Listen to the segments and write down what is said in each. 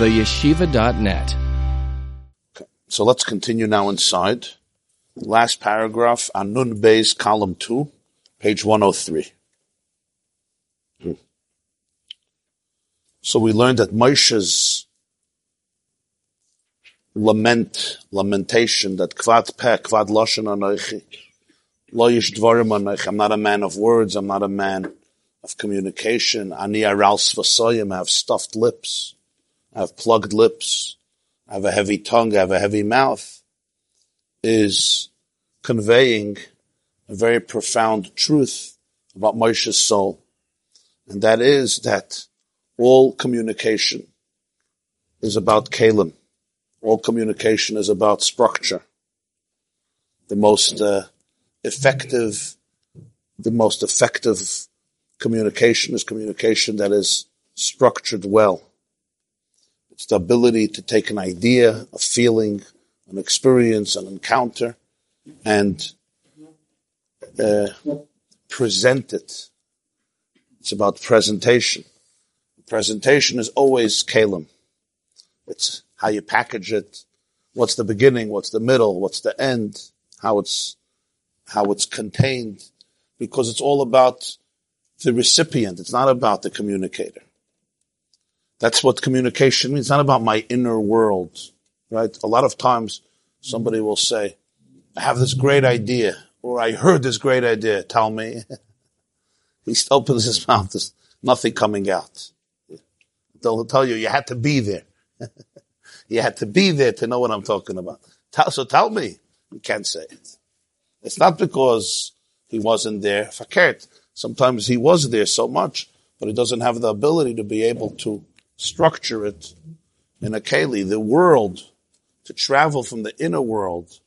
theyeshiva.net. So let's continue now inside. Last paragraph Anun Nun Beis, column 2, page 103. Hmm. So we learned that Moshe's lament, lamentation, that kvad peh, kvad loshen anoichi, lo yish dvarim anoichi, I'm not a man of words, I'm not a man of communication, ani aral svasoyim, I have stuffed lips, I have plugged lips, I have a heavy tongue, I have a heavy mouth, is conveying a very profound truth about Moshe's soul. And that is that all communication is about kalim. All communication is about structure. The most uh, effective, the most effective communication is communication that is structured well. It's the ability to take an idea, a feeling, an experience, an encounter, and uh, present it. It's about presentation. Presentation is always kalim. It's how you package it, what's the beginning, what's the middle, what's the end, how it's how it's contained, because it's all about the recipient. It's not about the communicator. That's what communication means. It's not about my inner world, right? A lot of times somebody mm-hmm. will say, I have this great idea, or I heard this great idea. Tell me. he opens his mouth. There's nothing coming out. They'll tell you, you had to be there. you had to be there to know what I'm talking about. So tell me. You can't say it. It's not because he wasn't there. Fakert. Sometimes he was there so much, but he doesn't have the ability to be able to structure it in a keli. The world, to travel from the inner world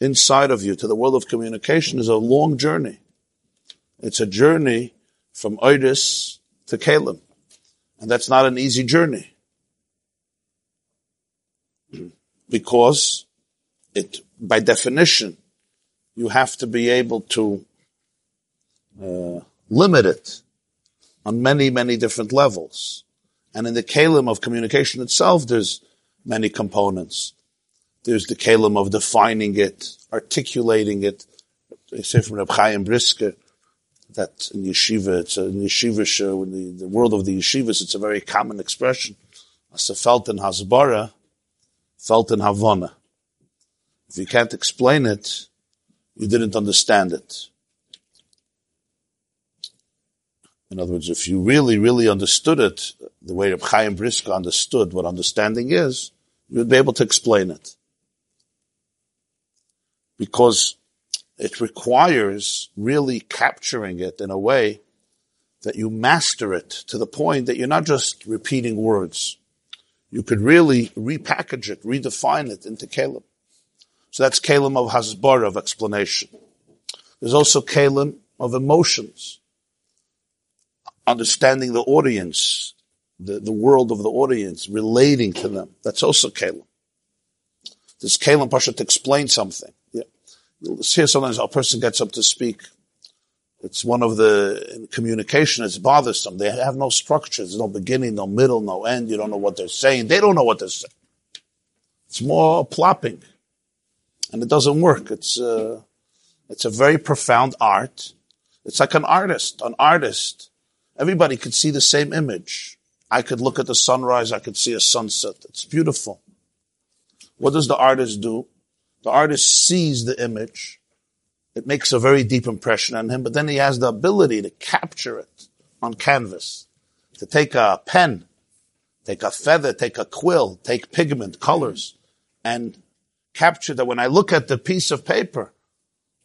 inside of you to the world of communication is a long journey. It's a journey from Oidis to Kalim. And that's not an easy journey. Because it, by definition, you have to be able to uh, limit it on many, many different levels. And in the kalim of communication itself, there's many components. There's the kalim of defining it, articulating it. I say from Reb Chaim Brisker that in yeshiva, it's a, in yeshiva show, in the, the world of the yeshivas, it's a very common expression. As a felt in hasbara, felt in havana. If you can't explain it, you didn't understand it. In other words, if you really, really understood it, the way Reb Chaim Brisker understood what understanding is, you would be able to explain it. Because it requires really capturing it in a way that you master it to the point that you're not just repeating words. You could really repackage it, redefine it into Kalim. So that's Kalim of Hasbara of explanation. There's also Kalim of emotions understanding the audience, the, the world of the audience, relating to them. That's also Kalim. This Kalim Pasha to explain something. Yeah. You'll sometimes a person gets up to speak. It's one of the, communication, it's bothersome. They have no structure. There's no beginning, no middle, no end. You don't know what they're saying. They don't know what they're saying. It's more plopping. And it doesn't work. It's, uh, it's a very profound art. It's like an artist. An artist Everybody could see the same image. I could look at the sunrise, I could see a sunset. It's beautiful. What does the artist do? The artist sees the image. It makes a very deep impression on him, but then he has the ability to capture it on canvas, to take a pen, take a feather, take a quill, take pigment, colors, and capture that when I look at the piece of paper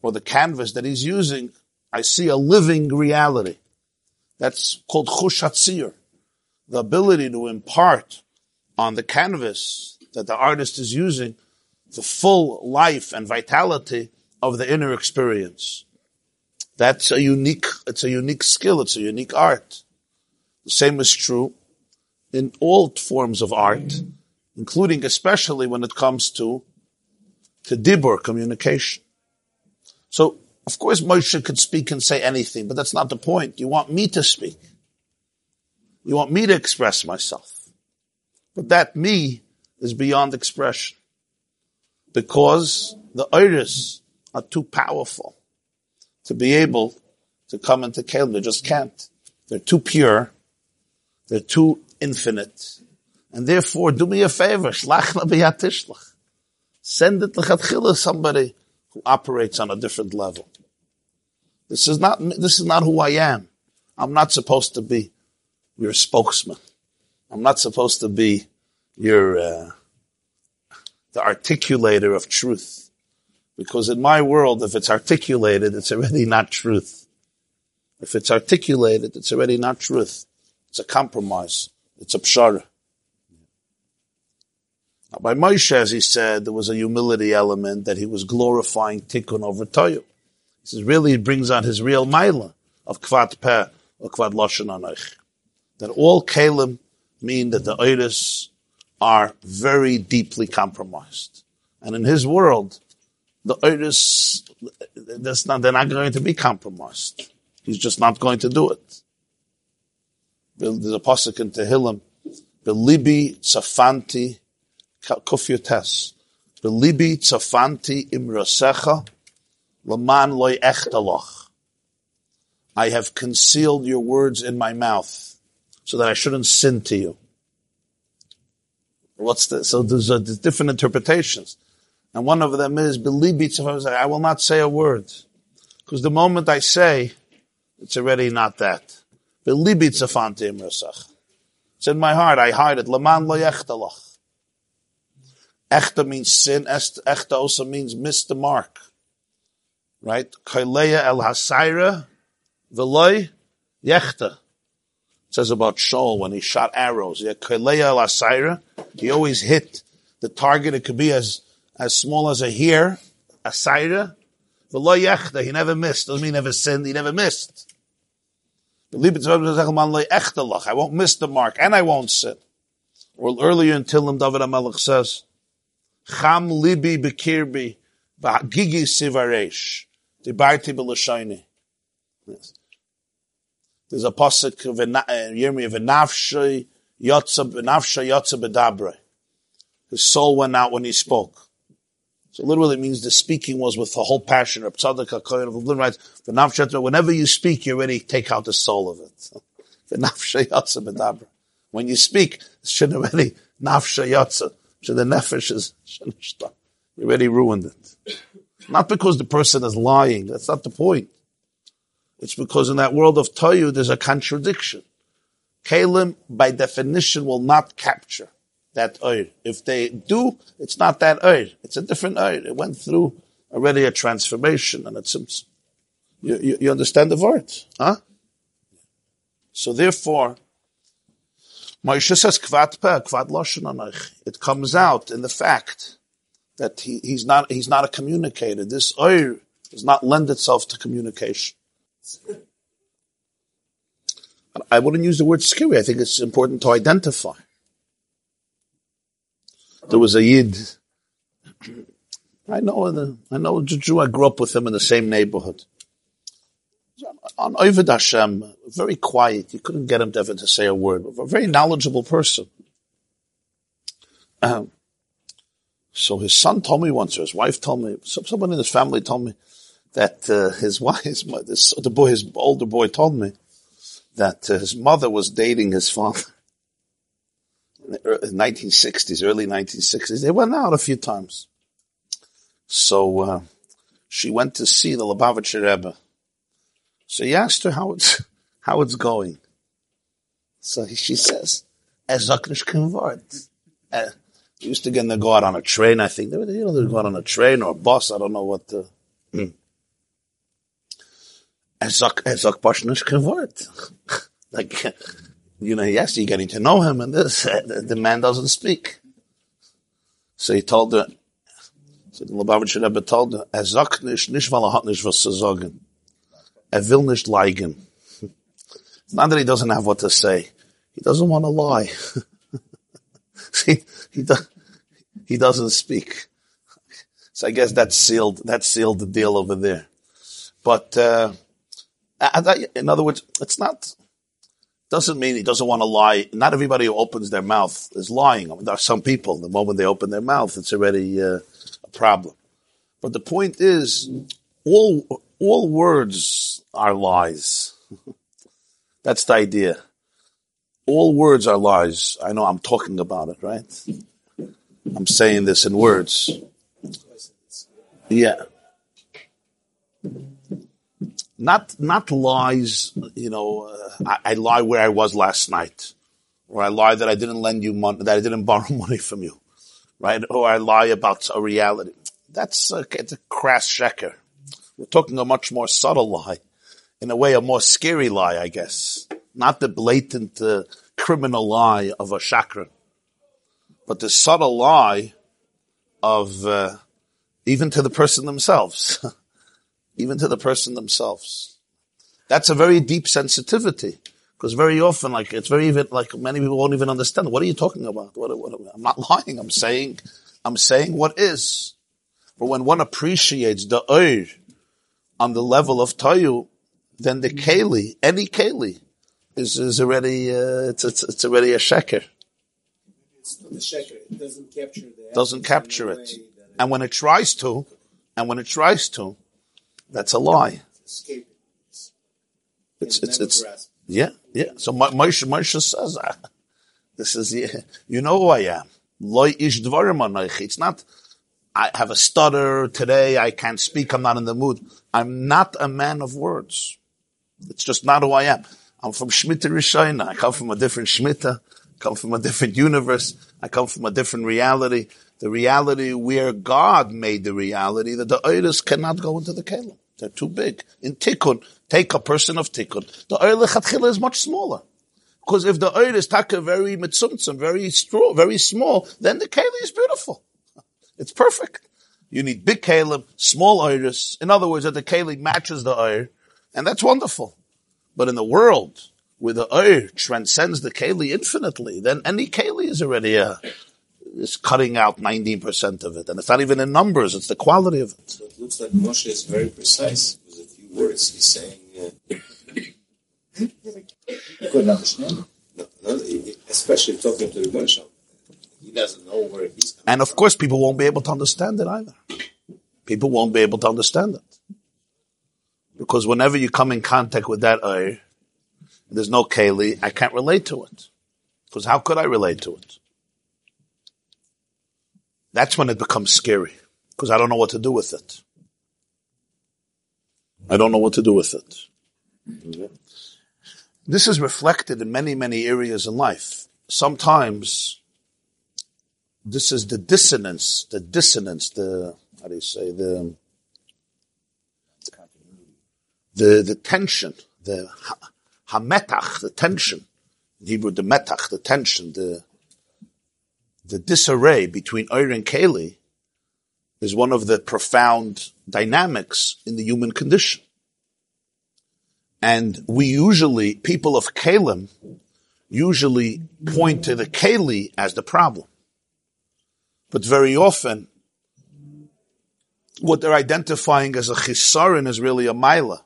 or the canvas that he's using, I see a living reality. That's called chushatzir, the ability to impart on the canvas that the artist is using the full life and vitality of the inner experience. That's a unique, it's a unique skill, it's a unique art. The same is true in all forms of art, including especially when it comes to, to dibur, communication. So of course, Moshe could speak and say anything, but that's not the point. You want me to speak. You want me to express myself. But that me is beyond expression. Because the iris are too powerful to be able to come into Kalim. They just can't. They're too pure. They're too infinite. And therefore, do me a favor. Send it to somebody who operates on a different level. This is not, this is not who I am. I'm not supposed to be your spokesman. I'm not supposed to be your, uh, the articulator of truth. Because in my world, if it's articulated, it's already not truth. If it's articulated, it's already not truth. It's a compromise. It's a pshara. By Moshe, as he said, there was a humility element that he was glorifying tikkun over toyu. He says, really, it brings out his real maila of kvad peh or kvad loshen anoich. That all kalim mean that the oiris are very deeply compromised. And in his world, the oiris, that's not, they're not going to be compromised. He's just not going to do it. There's a pasuk in Tehillim, Belibi tzafanti kufyotes. Belibi tzafanti imrasecha laman loy echtalach. I have concealed your words in my mouth so that I shouldn't sin to you. What's the, so there's, a, there's different interpretations. And one of them is, belibi I will not say a word. Because the moment I say, it's already not that. It's in my heart, I hide it. Laman lo yechtalach. Echta means sin, echta also means miss the mark. Right? Kaileya el hasaira, veloy yechta. It says about Shaul when he shot arrows. Yeah, Kaileya el hasaira, he always hit the target. It could be as, as small as a hair, a saira. Veloy yechta, he never missed. Doesn't mean he never sinned, he never missed. I won't miss the mark, and I won't sin. Or earlier in Tillim, David HaMelech says, Cham libi bekirbi ba'gigi sivaresh dibarti b'lashayni. There's a pasuk of uh, Yirmiyah v'nafshay yotza v'nafshay yotza b'dabre. His soul went out when he spoke. So literally it means the speaking was with the whole passion. Reb Tzadok of writes, whenever you speak, you already take out the soul of it. When you speak, it should already nafsha yotza. Should the nefesh is, you already ruined it. Not because the person is lying. That's not the point. It's because in that world of Toyu, there's a contradiction. Kalim, by definition, will not capture that oil. If they do, it's not that oil. It's a different oil. It went through already a transformation and it's, you, you, you understand the word, huh? So therefore, Moshe says, peh, kvad loshen It comes out in the fact that he, he's not, he's not a communicator. This oil does not lend itself to communication. I wouldn't use the word scary. I think it's important to identify. There was a Yid. I know the, I know a Jew. I grew up with him in the same neighborhood. On Ovid Hashem, very quiet. You couldn't get him ever to say a word. But a very knowledgeable person. Um, so his son told me once, or his wife told me, someone in his family told me that uh, his wife, his, this, the boy, his older boy told me that uh, his mother was dating his father. in the 1960s, early 1960s. They went out a few times. So uh, she went to see the Lubavitcher Rebbe. So he asked her how it's how it's going. So she says, "Es nicht convert." Uh, used to get to go out on a train. I think they would, you know they go out on a train or a bus. I don't know what. The, Es nicht convert. Like you know, yes, you're getting to know him and this, the man doesn't speak. So he told her, so the Lubavitcher Rebbe told her, er sagt nicht, nicht weil er hat nicht was zu sagen. Er will nicht. It's not that he doesn't have what to say. He doesn't want to lie. See, he, do, he doesn't speak. So I guess that sealed, that sealed the deal over there. But, uh, in other words, it's not, doesn't mean he doesn't want to lie. Not everybody who opens their mouth is lying. I mean, there are some people, the moment they open their mouth, it's already uh, a problem. But the point is, all, all words are lies. That's the idea. All words are lies. I know I'm talking about it, right? I'm saying this in words. Yeah. Not, not lies, you know, uh, I, I lie where I was last night. Or I lie that I didn't lend you money, that I didn't borrow money from you. Right? Or I lie about a reality. That's a, it's a crass sheker. We're talking a much more subtle lie. In a way, a more scary lie, I guess. Not the blatant uh, criminal lie of a chakra, but the subtle lie of uh, even to the person themselves, even to the person themselves. That's a very deep sensitivity because very often, like it's very even like many people won't even understand. What are you talking about? What, what, I'm not lying. I'm saying, I'm saying what is. But when one appreciates the oir on the level of tayu, then the keli, any keli, is, is already, uh, it's, it's, it's already a sheker. It's the sheker. It doesn't capture the Doesn't capture it. And when it tries to, and when it tries to, that's a lie. Escape. It's, it's, never it's, grasp. yeah, yeah. So Mo- Moshe, Moshe says, uh, this is, yeah, you know who I am. It's not, I have a stutter today, I can't speak, I'm not in the mood. I'm not a man of words. It's just not who I am. I'm from Shemitah Rishayna. I come from a different Shemitah. I come from a different universe. I come from a different reality. The reality where God made the reality that the Oiris cannot go into the Kalim. They're too big. In Tikkun, take a person of Tikkun. The Lechatchila is much smaller. Because if the Oir is taka very mitzumtzum, very straw, very small, then the Keli is beautiful. It's perfect. You need big Kalim, small Oiris. In other words, that the Keli matches the Oir, and that's wonderful. But in the world where the Oir transcends the Keli infinitely, then any Keli is already a, is cutting out 19% of it. And it's not even in numbers, it's the quality of it. So it looks like Moshe is very precise with a few words. He's saying, uh, You couldn't understand. no, no, especially talking to the Moshe. He doesn't know where he's coming And of course, people won't be able to understand it either. People won't be able to understand it. Because whenever you come in contact with that Oir, there's no Keli, I can't relate to it. Because how could I relate to it? That's when it becomes scary. Because I don't know what to do with it. I don't know what to do with it. Mm-hmm. This is reflected in many, many areas in life. Sometimes this is the dissonance, the dissonance, the, how do you say, the, the, the tension, the ha- hametach, the tension. In Hebrew, the metach, the tension, the, the disarray between Ur and Keli is one of the profound dynamics in the human condition. And we usually, people of Kalim, usually point to the Keli as the problem. But very often, what they're identifying as a chisaron is really a mila.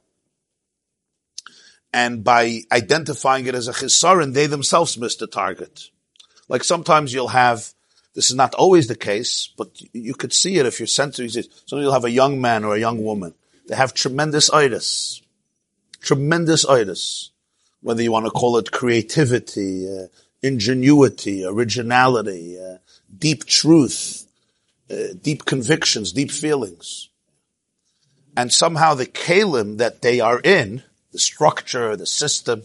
And by identifying it as a chisaron, they themselves miss the target. Like sometimes you'll have, this is not always the case, but you could see it if you're sensitive. Sometimes you'll have a young man or a young woman. They have tremendous itis. Tremendous itis. Whether you want to call it creativity, uh, ingenuity, originality, uh, deep truth, uh, deep convictions, deep feelings. And somehow the kalim that they are in, the structure, the system,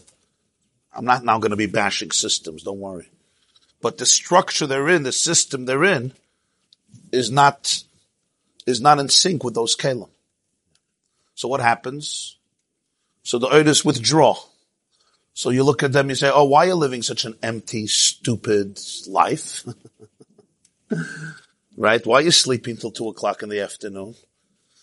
I'm not now going to be bashing systems, don't worry. But the structure they're in, the system they're in, is not, is not in sync with those kalim. So what happens? So the others withdraw. So you look at them, you say, oh, why are you living such an empty, stupid life? right? Why are you sleeping till two o'clock in the afternoon?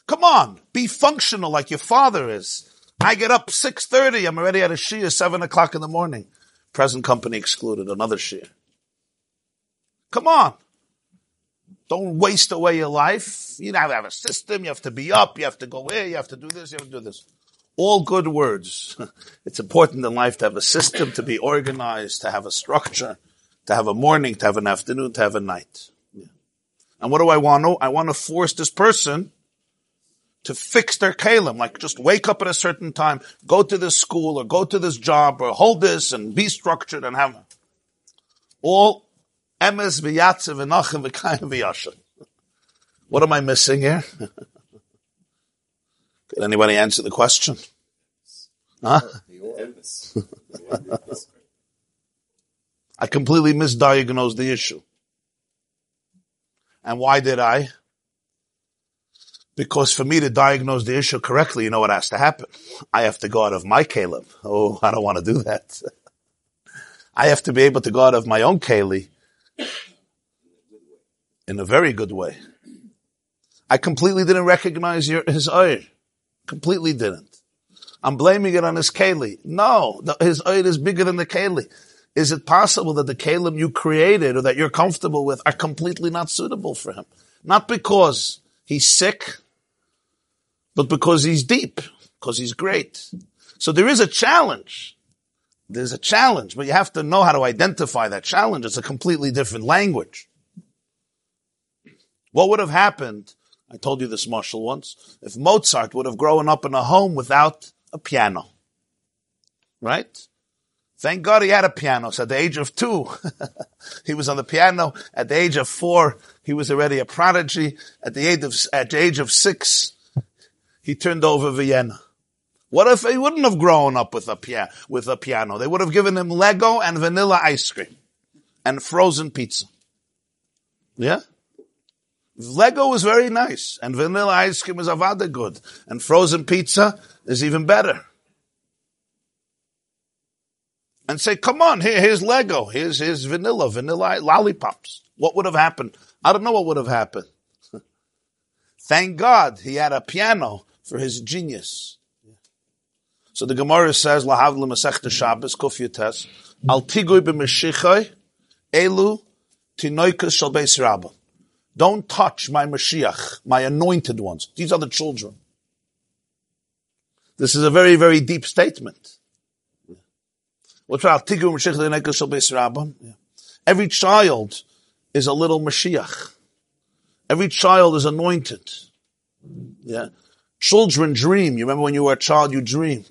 Come on, be functional like your father is. I get up 6.30, I'm already at a shia, 7 o'clock in the morning. Present company excluded, another shia. Come on. Don't waste away your life. You have to have a system, you have to be up, you have to go here, you have to do this, you have to do this. All good words. It's important in life to have a system, to be organized, to have a structure, to have a morning, to have an afternoon, to have a night. And what do I want to? I want to force this person to fix their kalim, like just wake up at a certain time, go to this school or go to this job or hold this and be structured and have all emes v'yatze v'nachim v'kayim v'yashin. What am I missing here? Can anybody answer the question? Huh? I completely misdiagnosed the issue. And why did I? Because for me to diagnose the issue correctly, you know what has to happen? I have to go out of my Kalim. Oh, I don't want to do that. I have to be able to go out of my own Kali in a very good way. I completely didn't recognize your, his oil. Completely didn't. I'm blaming it on his keli. No, the, his oil is bigger than the keli. Is it possible that the kalim you created or that you're comfortable with are completely not suitable for him? Not because he's sick, but because he's deep, because he's great. So there is a challenge. There's a challenge, but you have to know how to identify that challenge. It's a completely different language. What would have happened I told you this Marshall, once. If Mozart would have grown up in a home without a piano, right? Thank God he had a piano. So at the age of two, he was on the piano. At the age of four, he was already a prodigy. At the age of, at the age of six, he turned over Vienna. What if he wouldn't have grown up with a, with a piano? They would have given him Lego and vanilla ice cream and frozen pizza. Yeah? Lego is very nice, and vanilla ice cream is avada good, and frozen pizza is even better. And say, come on, here, here's Lego, here's, here's vanilla, vanilla lollipops. What would have happened? I don't know what would have happened. Thank God he had a piano for his genius. So the Gemara says, Lahav l'masechta Shabbos, kuf yutes, al tigui b'meshichai, elu tinoikas shal beis rabbah. Don't touch my Mashiach, my anointed ones. These are the children. This is a very, very deep statement. Every child is a little Mashiach. Every child is anointed. Yeah. Children dream. You remember when you were a child, you dream.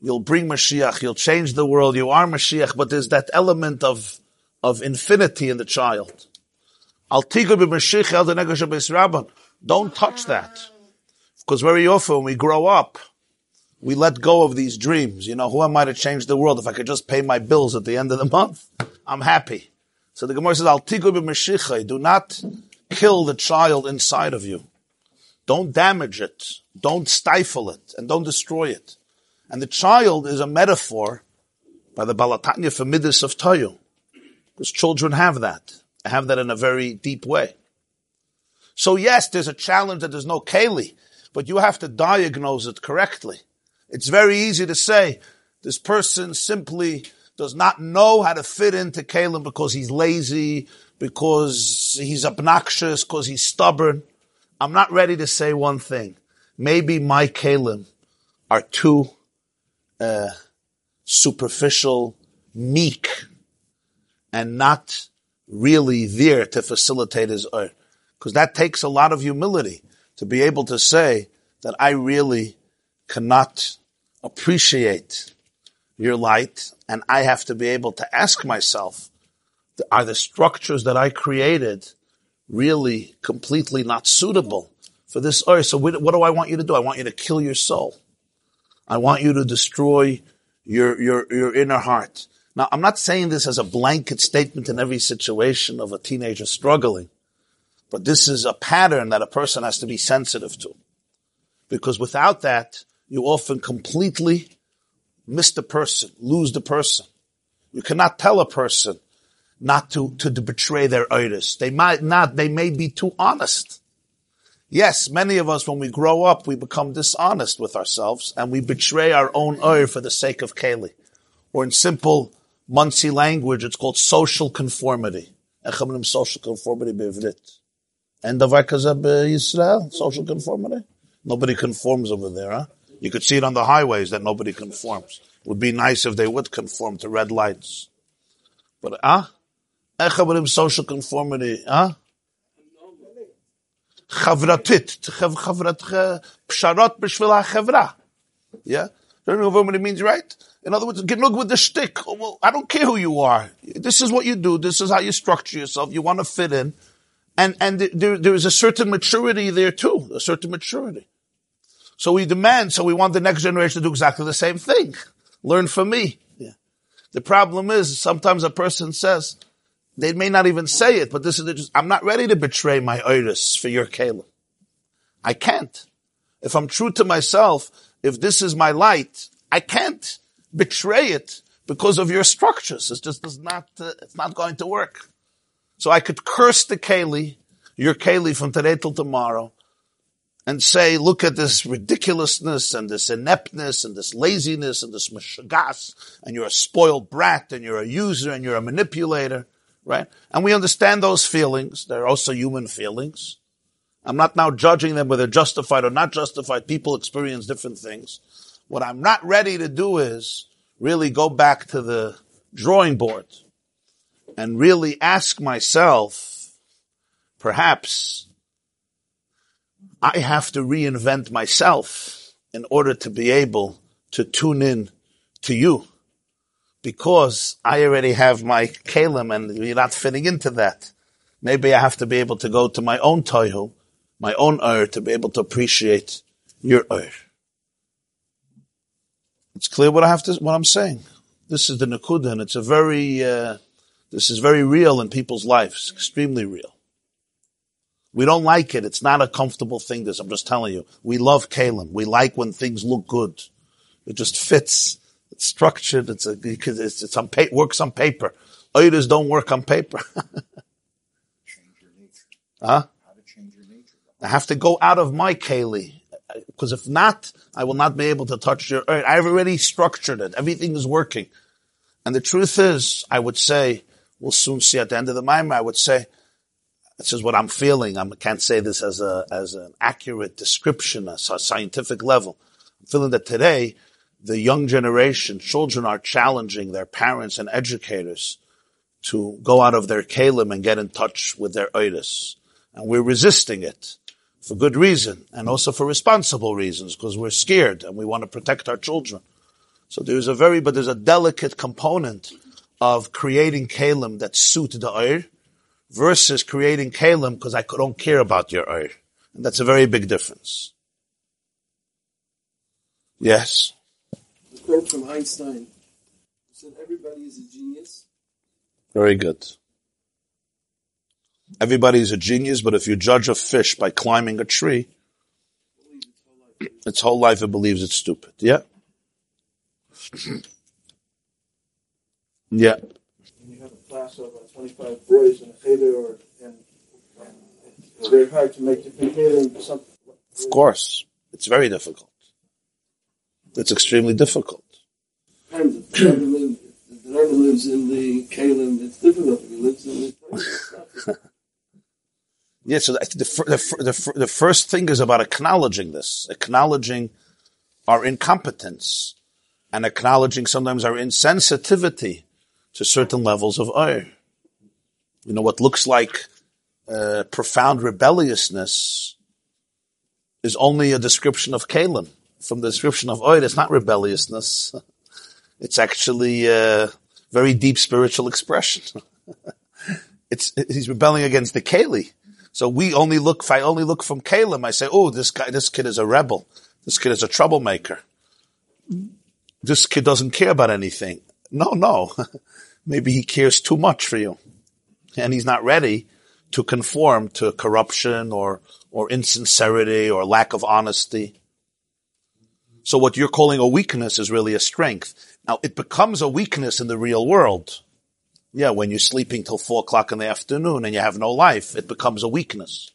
You'll bring Mashiach. You'll change the world. You are Mashiach, but there's that element of, of infinity in the child. Don't touch that. Because very often when we grow up, we let go of these dreams. You know, who am I to change the world? If I could just pay my bills at the end of the month, I'm happy. So the Gemara says, Al do not kill the child inside of you. Don't damage it. Don't stifle it. And don't destroy it. And the child is a metaphor by the Baal HaTanya for Midas of Tayu. Because children have that They have that in a very deep way. So yes, there's a challenge that there's no Keli, but you have to diagnose it correctly. It's very easy to say this person simply does not know how to fit into Kalim because he's lazy, because he's obnoxious, because he's stubborn. I'm not ready to say one thing. Maybe my Kalim are too uh, superficial, meek, and not really there to facilitate his own. Because that takes a lot of humility to be able to say that I really cannot appreciate your light and I have to be able to ask myself, are the structures that I created really completely not suitable for this earth? So what do I want you to do? I want you to kill your soul. I want you to destroy your, your, your inner heart. Now, I'm not saying this as a blanket statement in every situation of a teenager struggling, but this is a pattern that a person has to be sensitive to. Because without that, you often completely miss the person, lose the person. You cannot tell a person not to, to, to betray their itis. They might not, they may be too honest. Yes, many of us, when we grow up, we become dishonest with ourselves and we betray our own oil for the sake of Keli. Or in simple Muncie language, it's called social conformity. social conformity bevrit. And the uh, Yisrael, social conformity. Nobody conforms over there, huh? You could see it on the highways that nobody conforms. It would be nice if they would conform to red lights. But, ah? Uh, Echa social conformity, ah? Chavratit, chavrat, psharot Yeah? Don't know what it means, right? In other words, get look with the stick. Oh, well, I don't care who you are. This is what you do. This is how you structure yourself. You want to fit in. And, and there, there is a certain maturity there too, a certain maturity. So we demand, so we want the next generation to do exactly the same thing. Learn from me. Yeah. The problem is sometimes a person says, they may not even say it, but this is just, I'm not ready to betray my iris for your Kalim. I can't. If I'm true to myself, if this is my light, I can't betray it because of your structures. It's just it's not, uh, it's not going to work. So I could curse the Kali, your Kali from today till tomorrow, and say, look at this ridiculousness and this ineptness and this laziness and this mashagas, and you're a spoiled brat and you're a user and you're a manipulator, right? And we understand those feelings. They're also human feelings. I'm not now judging them whether justified or not justified. People experience different things. What I'm not ready to do is really go back to the drawing board and really ask myself, perhaps I have to reinvent myself in order to be able to tune in to you because I already have my kalim and you're not fitting into that. Maybe I have to be able to go to my own toihu, my own ur to be able to appreciate your ur. It's clear what I have to, what I'm saying. This is the Nakuda and it's a very, uh, this is very real in people's lives, extremely real. We don't like it. It's not a comfortable thing. This, I'm just telling you. We love Kalim. We like when things look good. It just fits. It's structured. It's a, because it's, it's on paper, works on paper. Oidas don't work on paper. Change your nature. Huh? How to change your nature. I have to go out of my Kali because if not, I will not be able to touch your earth. I've already structured it. Everything is working. And the truth is, I would say, we'll soon see at the end of the Maimah, I would say, this is what I'm feeling. I can't say this as a, as an accurate description, a scientific level. I'm feeling that today, the young generation, children are challenging their parents and educators to go out of their kalim and get in touch with their oidus. And we're resisting it for good reason and also for responsible reasons because we're scared and we want to protect our children. So there's a very, but there's a delicate component of creating kalim that suit the oir versus creating kalim because I don't care about your oir. And that's a very big difference. Yes. The quote from Einstein He said, everybody is a genius. Very good. Everybody is a genius, but if you judge a fish by climbing a tree, its whole life it believes it's stupid. Yeah? Yeah. Uh, When you have a class of uh, 25 boys and a cheder, or, and, and it's very hard to make different cheder into something. Of course. It's very difficult. It's extremely difficult. And the Rebbe lives in the Kalim, it's difficult. He lives in the Yeah, so the, the, the, the first thing is about acknowledging this, acknowledging our incompetence and acknowledging sometimes our insensitivity to certain levels of oir. You know, what looks like uh, profound rebelliousness is only a description of Kalim. From the description of oir, it's not rebelliousness. It's actually a very deep spiritual expression. it's, he's rebelling against the Kali. So we only look, if I only look from Kalim, I say, oh, this guy, this kid is a rebel. This kid is a troublemaker. This kid doesn't care about anything. No, no. Maybe he cares too much for you. And he's not ready to conform to corruption or, or insincerity or lack of honesty. So what you're calling a weakness is really a strength. Now it becomes a weakness in the real world. Yeah, when you're sleeping till four o'clock in the afternoon and you have no life, it becomes a weakness.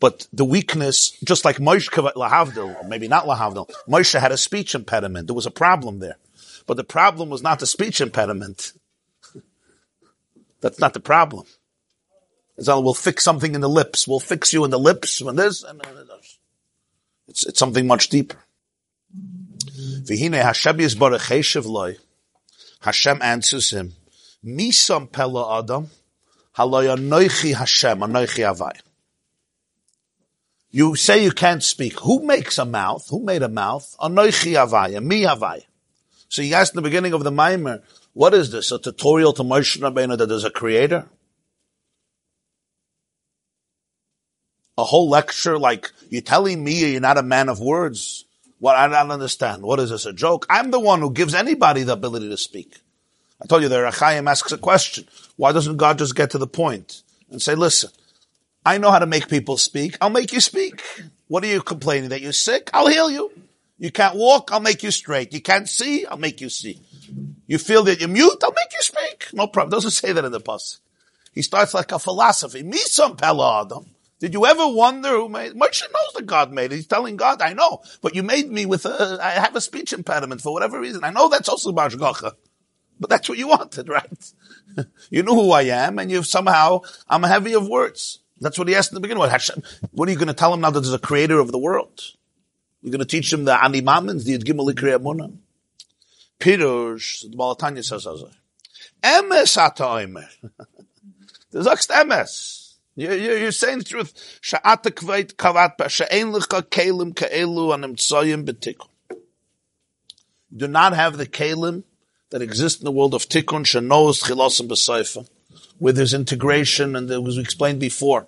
But the weakness, just like Moshe Lahavdil, or maybe not Lahavdil, Moshe had a speech impediment. There was a problem there. But the problem was not the speech impediment. That's not the problem. We'll fix something in the lips. We'll fix you in the lips when this and it's, it's something much deeper. V'hine Hashem heshev loy. Hashem answers him. Misam pella adam. Hashem, avai. You say you can't speak. Who makes a mouth? Who made a mouth? Anoichi avaya, me avaya. So you asked in the beginning of the Maimer, what is this? A tutorial to Moshe Rabbeinu that there's a creator? A whole lecture like, you're telling me you're not a man of words? What I don't understand. What is this, a joke? I'm the one who gives anybody the ability to speak. I told you the Rachayim asks a question. Why doesn't God just get to the point and say, listen, I know how to make people speak. I'll make you speak. What are you complaining? That you're sick? I'll heal you. You can't walk? I'll make you straight. You can't see? I'll make you see. You feel that you're mute? I'll make you speak. No problem. Doesn't say that in the bus. He starts like a philosophy. Me some pella adam. Did you ever wonder who made? Moshe knows that God made it. He's telling God, I know, but you made me with a, I have a speech impediment for whatever reason. I know that's also Bashgacha. But that's what you wanted, right? you know who I am, and you've somehow, I'm heavy of words. That's what he asked in the beginning. What, Hashem, what are you going to tell him now that there's a creator of the world? You're going to teach him the Animamins, the Yidgimel Kriyamuna. Pirush, the Baal HaTanya says, Emes ata oimer. There's emes. You're, saying the truth. Sha'ata kveit kavat pa she'en lecha kelim ke'elu anem tzoyim betikun. Do not have the kelim that exist in the world of tikkun shenos chilosim b'seifa, with his integration and as was explained before,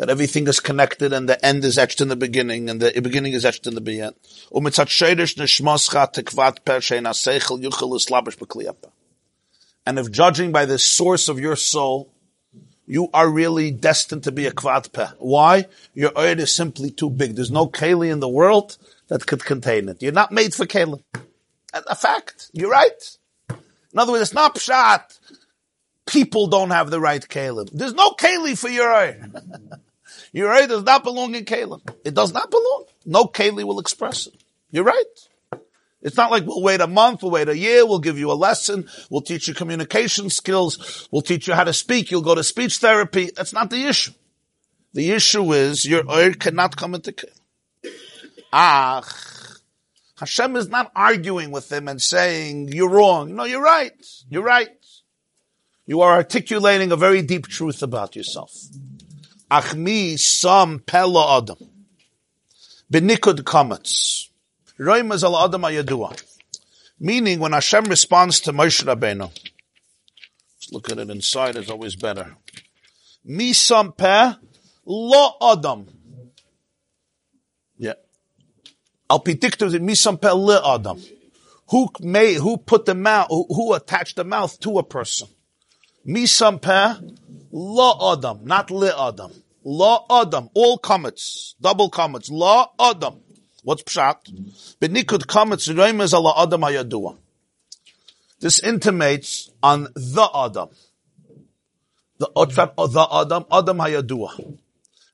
that everything is connected and the end is etched in the beginning and the beginning is etched in the end. Tekvat yuchel. And if judging by the source of your soul, you are really destined to be a kvad Why? Your oil is simply too big. There's no keli in the world that could contain it. You're not made for keli. A fact. You're right. In other words, it's not pshat. People don't have the right keli. There's no keli for your oil. your oil does not belong in keli. It does not belong. No keli will express it. You're right. It's not like we'll wait a month, we'll wait a year, we'll give you a lesson, we'll teach you communication skills, we'll teach you how to speak, you'll go to speech therapy. That's not the issue. The issue is your oil cannot come into kill. Ah, Hashem is not arguing with him and saying, you're wrong. No, you're right. You're right. You are articulating a very deep truth about yourself. Achmi sam pella adam. Benikud komets. Roimaz al Adam Ayadua. Meaning, when Hashem responds to Moshe Rabbeinu, let's look at it inside, it's always better. Mi peh lo Adam. Yeah. Al pitiktu mi peh le Adam. Who made, who put the mouth, who, attached the mouth to a person? Mi peh lo Adam, not le Adam. Lo Adam, all comets, double comets, lo Adam. What's pshat? Benikud kametz roimez ala adam hayadua. This intimates on the Adam. The, oh, oh, the Adam, Adam hayadua.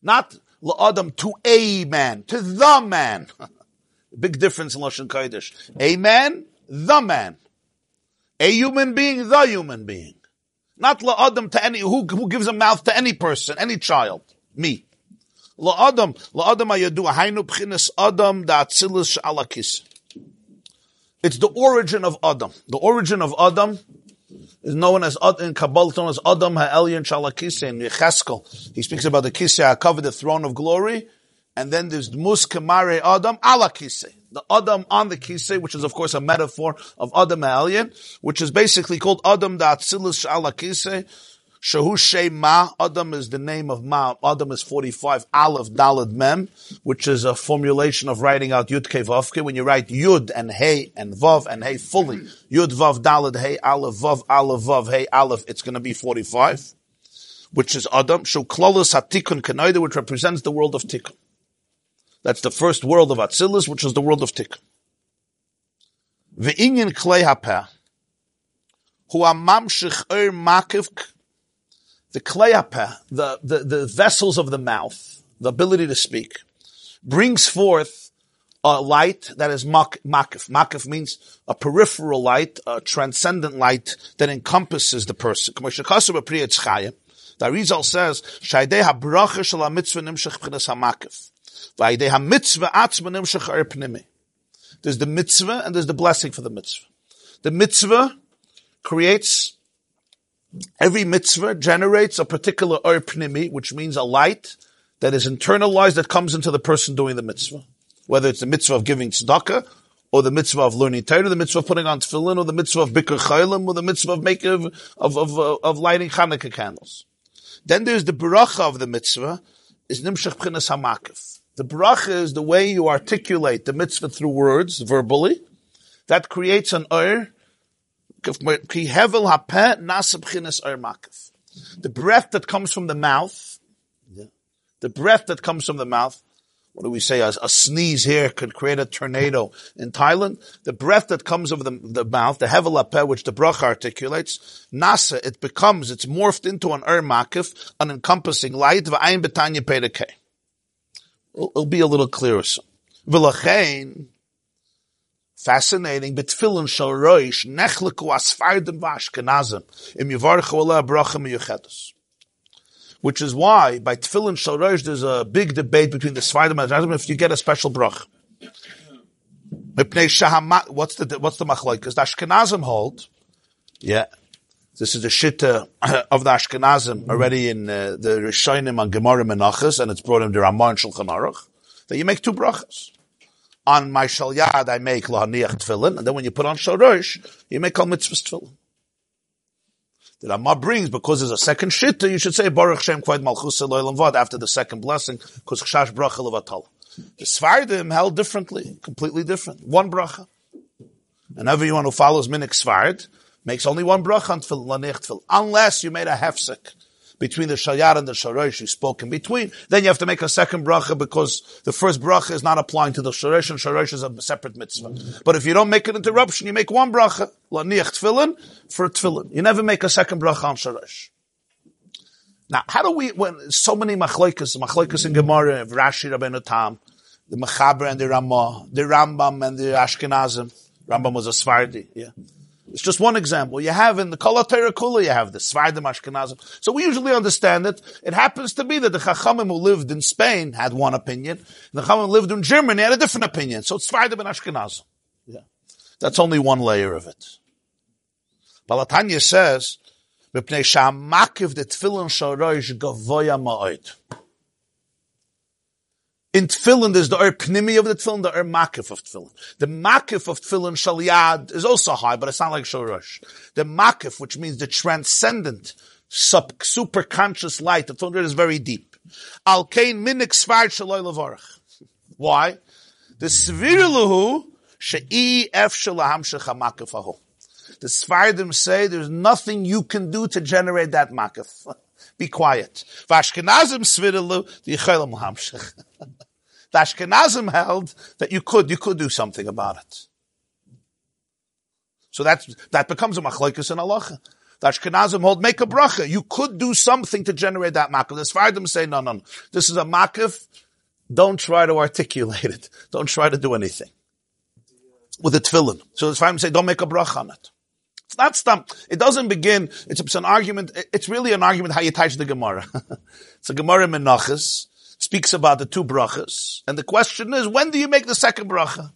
Not la Adam to a man, to the man. Big difference in Lashon Kodesh. A man, the man. A human being, the human being. Not la Adam to any, who, who gives a mouth to any person, any child. Me. La Adam, la Adam ayadu, hainu pchinas Adam da atzilus alakis. It's the origin of Adam. The origin of Adam is known as in Kabbalah known as Adam Ha'elyon Shalakise in Yecheskel. He speaks about the Kisei covered the throne of glory, and then there's Mus Kamare Adam Alakise. The Adam on the Kisei, which is of course a metaphor of Adam Ha'elyon, which is basically called Adam the Da'atzilus Alakise, Shahu Ma, Adam is the name of Ma. Adam is 45, Aleph Dalad Mem, which is a formulation of writing out Yud Ke When you write Yud and Hey and Vav and Hey fully, Yud Vav Dalad Hey Aleph Vav Aleph Vav Hey Aleph, it's going to be 45, which is Adam. Shuklalus Hatikun Kanoida, which represents the world of Tikkun. That's the first world of Atzilus, which is the world of Tikkun. Ve'inyan Klei HaPeh, Hu Amamshich Er Makiv the kleapa, the, the, the vessels of the mouth, the ability to speak, brings forth a light that is mak- makif. Makif means a peripheral light, a transcendent light that encompasses the person. The Arizal says, Er. There's the mitzvah and there's the blessing for the mitzvah. The mitzvah creates, every mitzvah generates a particular pnimi, which means a light that is internalized that comes into the person doing the mitzvah. Whether it's the mitzvah of giving tzedakah, or the mitzvah of learning Torah, the mitzvah of putting on tefillin, or the mitzvah of bikur chaylim, or the mitzvah of making, of, of, of lighting Hanukkah candles. Then there's the bracha of the mitzvah, is nimshach pchinas hamakif. The bracha is the way you articulate the mitzvah through words, verbally. That creates an ur. Ki hevel hapeh nasa pchinas ur makif. The breath that comes from the mouth, the breath that comes from the mouth, what do we say? A, a, sneeze here could create a tornado in Thailand. The breath that comes of the, the mouth, the hevel apeh, which the bracha articulates, nasa, it becomes, it's morphed into an ur makif, an encompassing light, v'ayin betanya pedekeh. It'll, it'll be a little clearer soon. V'lachein, fascinating, betfilin shal roish, nechleku asfardim v'ashkenazim, im yivarchu ala bracha miyuchetus which is why by Tefillin Shalrosh there's a big debate between the Svardim and Ashkenazim if you get a special brach. What's the what's the Because The Ashkenazim hold, yeah. This is the shitta of the Ashkenazim already in uh, the Rishonim on Gemara Menachas, and it's brought in the Ramah and Shulchan Aruch, that you make two brachas. On my shalyad I make lahaniach tefillin, and then when you put on shorosh, you make all mitzvahs tefillin the Rama brings because there's a second shitta, you should say Baruch Shem Kvayt Malchus Vad after the second blessing, because Chash Bracha Levatal. The Svardim held differently, completely different. One bracha. And everyone who follows Minik Svard makes only one bracha on Tfil, unless you made a hefsek between the shayar and the sharesh you spoke in between, then you have to make a second bracha because the first bracha is not applying to the sharesh and sharesh is a separate mitzvah. But if you don't make an interruption, you make one bracha, laniach tefillin, for tefillin. You never make a second bracha on sharesh. Now, how do we, when so many machloikas, machloikas in Gemara, Rashi, Rabbeinu Tam, the Mechaber and the Ramah, the Rambam and the Ashkenazim, Rambam was a Svardi, yeah. It's just one example. You have in the Kol Kula, you have the Svardim Ashkenazim. So we usually understand it. It happens to be that the Chachamim who lived in Spain had one opinion, and the Chachamim who lived in Germany had a different opinion. So it's Svardim and Ashkenazim. Yeah. That's only one layer of it. Baal HaTanya says, Mipnei the Tfilin Shorosh Gavoya Ma'od. In tefillin, there's the er pnimi of the tefillin, the er makif of tefillin. The makif of tefillin shaliyad is also high, but it's not like shorosh. The makif, which means the transcendent, sub, light of tefillin is very deep. Al kain minik svar shaloi levarach. Why? The sviriluhu she'i ef shalaham shechamakif ahu. The Svardim say there's nothing you can do to generate that makif. Be quiet. Vashkenazim svirilu, the yichaylam hamshech. The Ashkenazim held that you could, you could do something about it. So that's, that becomes a machlokes in halacha. The Ashkenazim hold, make a bracha. You could do something to generate that makif. The Sfardim say, no, no, no. This is a makif. Don't try to articulate it. Don't try to do anything. With a tefillin. So the Sfardim say, don't make a bracha on it. It's not stump. It doesn't begin, it's, it's an argument, it's really an argument how you touch the Gemara. it's a Gemara Menachas speaks about the two brachas, and the question is, when do you make the second bracha?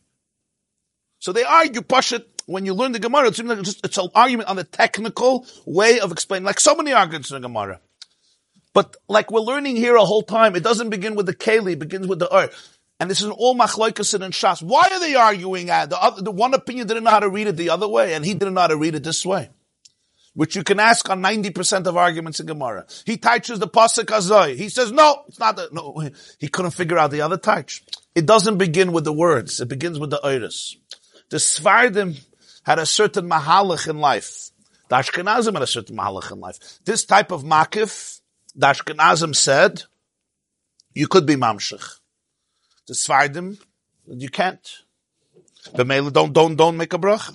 So they argue, push it, when you learn the Gemara, like it's, just, it's an argument on the technical way of explaining, like so many arguments in the Gemara. But like we're learning here a whole time, it doesn't begin with the Keli, it begins with the Ur. And this is all machloikas and shas. Why are they arguing? At? The, other, the one opinion didn't know how to read it the other way, and he didn't know how to read it this way which you can ask on 90% of arguments in Gemara. He touches the Pasuk Azoy. He says, no, it's not that, no, he couldn't figure out the other touch. It doesn't begin with the words. It begins with the Iris. The Svardim had a certain mahalach in life. The Ashkenazim had a certain mahalach in life. This type of makif, the Ashkenazim said, you could be mamshich. The Svardim, you can't. The don't, don't, don't make a brach.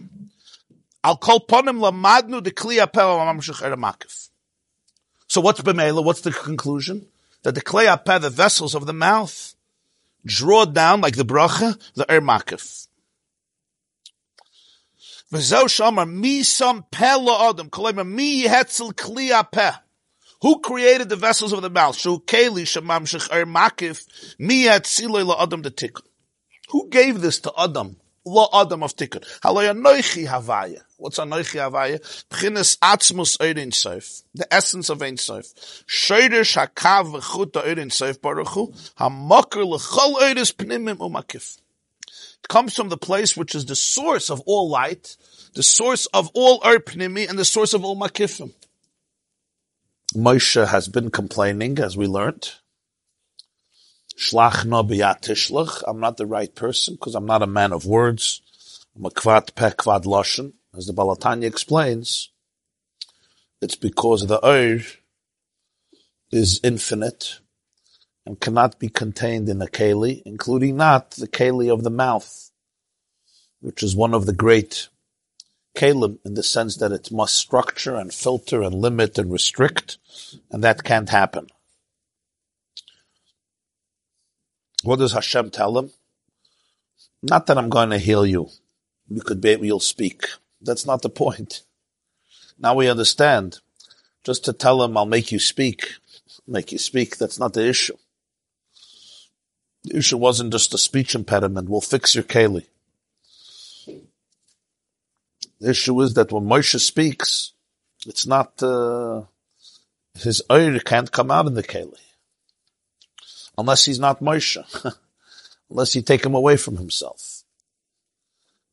I'll call ponim lamadnu the kliya makif. So what's b'meila? What's the conclusion? That the kliya peh, the vessels of the mouth, draw down like the bracha, the er makif. Sam adam kliya peh. Who created the vessels of the mouth? Shemamshich er la adam. Who gave this to Adam lo adam of tikkun. What's anoichi havaya? B'chinas atzmus oirin sof. The essence of ein sof. Shoyrish hakav v'chut oirin sof baruch hu. Hamakar l'chol oiris pnimim umakif. It comes from the place which is the source of all light, the source of all er pnimi, and the source of all makifim. Moshe has been complaining, as we learned. Shlach no. I'm not the right person because I'm not a man of words. I'm a kvad pe kvad loshen. As the Baal HaTanya explains, it's because the Ur is infinite and cannot be contained in a keli, including not the keli of the mouth, which is one of the great kalim in the sense that it must structure and filter and limit and restrict, and that can't happen. What does Hashem tell him? Not that I'm going to heal you. You could be, you'll speak. That's not the point. Now we understand. Just to tell him, I'll make you speak, make you speak, that's not the issue. The issue wasn't just a speech impediment. We'll fix your keli. The issue is that when Moshe speaks, it's not, uh, his oir can't come out in the keli. Unless he's not Moshe. Unless you take him away from himself.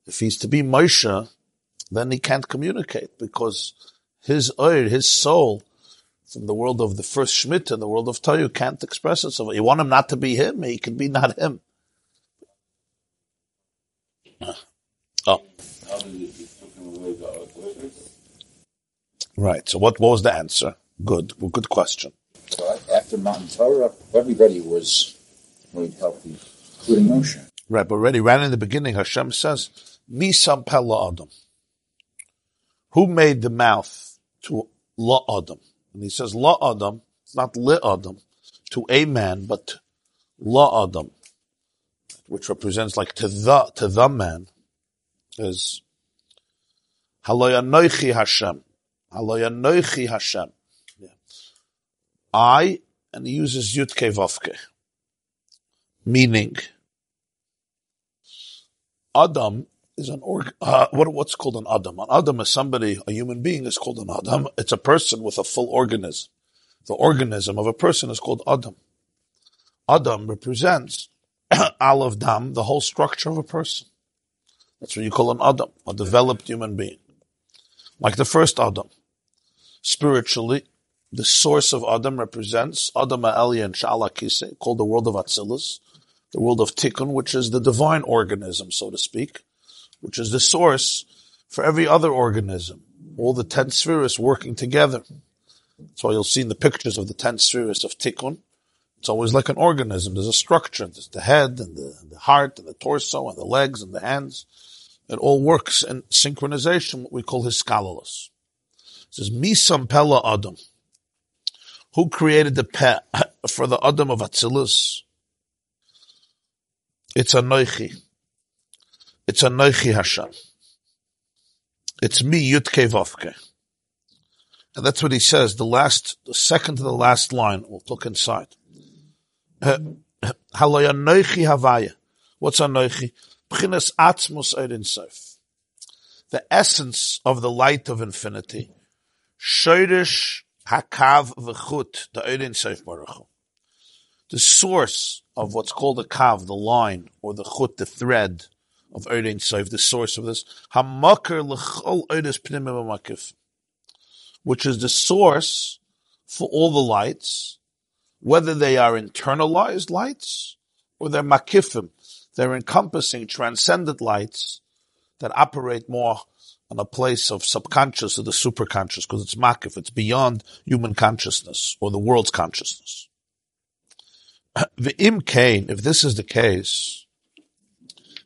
If he's to be Moshe, then he can't communicate because his oir, his soul, from the world of the first Schmidt and the world of Toyu can't express itself. You want him not to be him, he can be not him. Ah. Oh. Right. So what, what was the answer? Good. Good question. After Matan Torah, everybody was made healthy, including Moshe. Right, but already right in the beginning, Hashem says, Misam Pella Adam. Who made the mouth to La Adam? And he says, La Adam, not Le Adam, to a man, but La Adam, which represents like to the, to the man, is Haloyanoichi Hashem. Haloyanoichi Hashem. I, and he uses Yutke Vavke. Meaning, Adam is an org, uh, what, what's called an Adam? An Adam is somebody, a human being is called an Adam. It's a person with a full organism. The organism of a person is called Adam. Adam represents Aleph Dam, the whole structure of a person. That's what you call an Adam, a developed human being. Like the first Adam. Spiritually, the source of Adam represents Adam Elyon Shalakise, called the world of Atzilus, the world of Tikkun, which is the divine organism, so to speak, which is the source for every other organism. All the ten spheres working together. That's why you'll see in the pictures of the ten spheres of Tikkun. It's always like an organism. There's a structure. There's the head and the, the heart and the torso and the legs and the hands. It all works in synchronization, what we call hiskalalus. It says, Misam Pella Adam. Who created the pet for the Adam of Atzilus? It's a Noichi. It's a Noichi Hashem. It's me, Yutke Vovke. And that's what he says, the last, the second to the last line, we'll look inside. Haloya Noichi Havaya. What's a Noichi? B'chinas Atzmus Eidin Sof. The essence of the light of infinity. Shoirish Hakav v'chut, the Eidin Sof Baruch The source of what's called a kav, the line, or the chut, the thread of Eidin Sof, the source of this, Hamakar l'chol Eidis Pnimim which is the source for all the lights, whether they are internalized lights or they're makifim, they're encompassing transcendent lights that operate more on a place of subconscious or the superconscious because it's makif, it's beyond human consciousness or the world's consciousness. The im kain, if this is the case,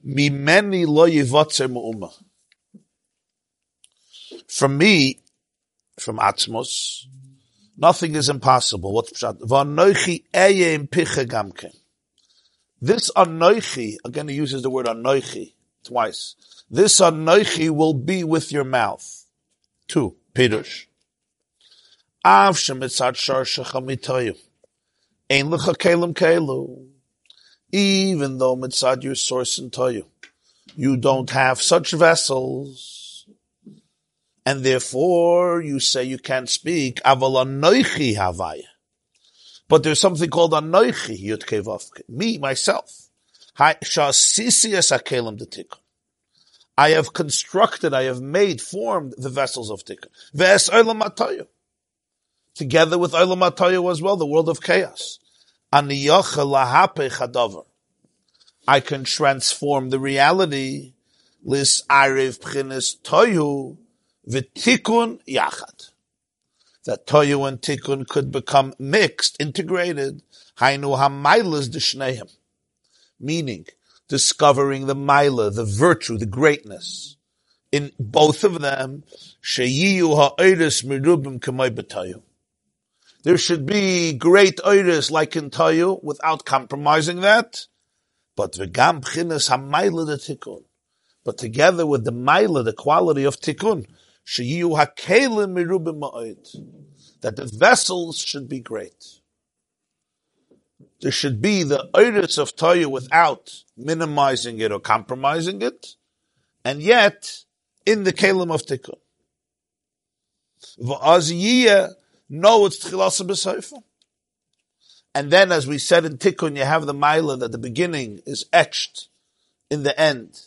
mimeni lo yivatzer mu'uma. From me, from Atzmos, nothing is impossible. What's pshat? V'anoichi eyem picha gamken. This anoichi, again he uses the word anoichi twice. This anoichi will be with your mouth. Two, Pirush. Av shemitzat shar shechamitayu. Ein lecha kelim kelu. Even though mitzad your source and toyu. You don't have such vessels. And therefore you say you can't speak. Aval anoichi havaya. But there's something called anoichi, yud Me, myself. I have constructed, I have made, formed the vessels of tikkun. Ves Together with olam as well, the world of chaos. I can transform the reality. Lis arev pchines toyu v'tikun yachad. That toyu and tikun could become mixed, integrated. Hainu hamaylas d'shneim. Meaning, discovering the mila, the virtue, the greatness. In both of them, sheyiyu ha'oiris mirubim k'may b'tayu. There should be great oiris like in Tayu without compromising that. But v'gam p'chinas ha'mayla the tikkun. But together with the maila, the quality of tikkun, sheyiyu ha'kelim mirubim ma'oid. That the vessels should be great there should be the oiris of Toya without minimizing it or compromising it, and yet in the kalim of Tikkun. No, it's Tchilasa And then, as we said in Tikkun, you have the Maila that the beginning is etched in the end,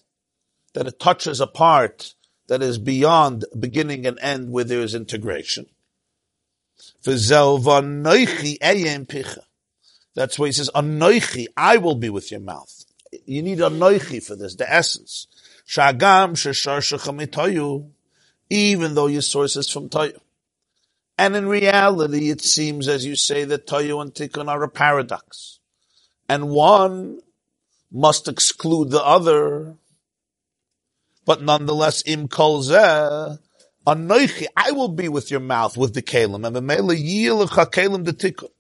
that it touches a part that is beyond beginning and end where there is integration. That's why he says, Anoichi, I will be with your mouth. You need Anoichi for this, the essence. Shagam sheshar even though your source is from Toyu. And in reality, it seems, as you say, that Toyu and Tikkun are a paradox. And one must exclude the other. But nonetheless, im kol Anoichi, I will be with your mouth, with the kalim, and the mele yil kalim the tikkun.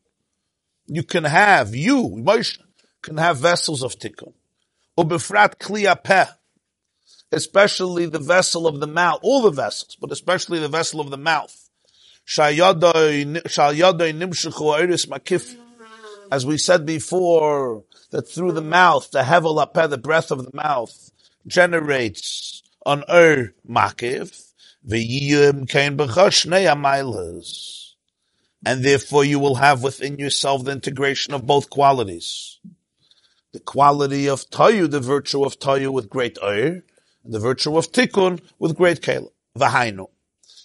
You can have, you, Moshe, can have vessels of tikkun. Ubefrat kliyapeh, especially the vessel of the mouth, all the vessels, but especially the vessel of the mouth. As we said before, that through the mouth, the hevel apeh, the breath of the mouth, generates an b'chosh amaylas and therefore you will have within yourself the integration of both qualities. The quality of tayu, the virtue of tayu with great oir, and the virtue of tikkun with great kela. V'hainu.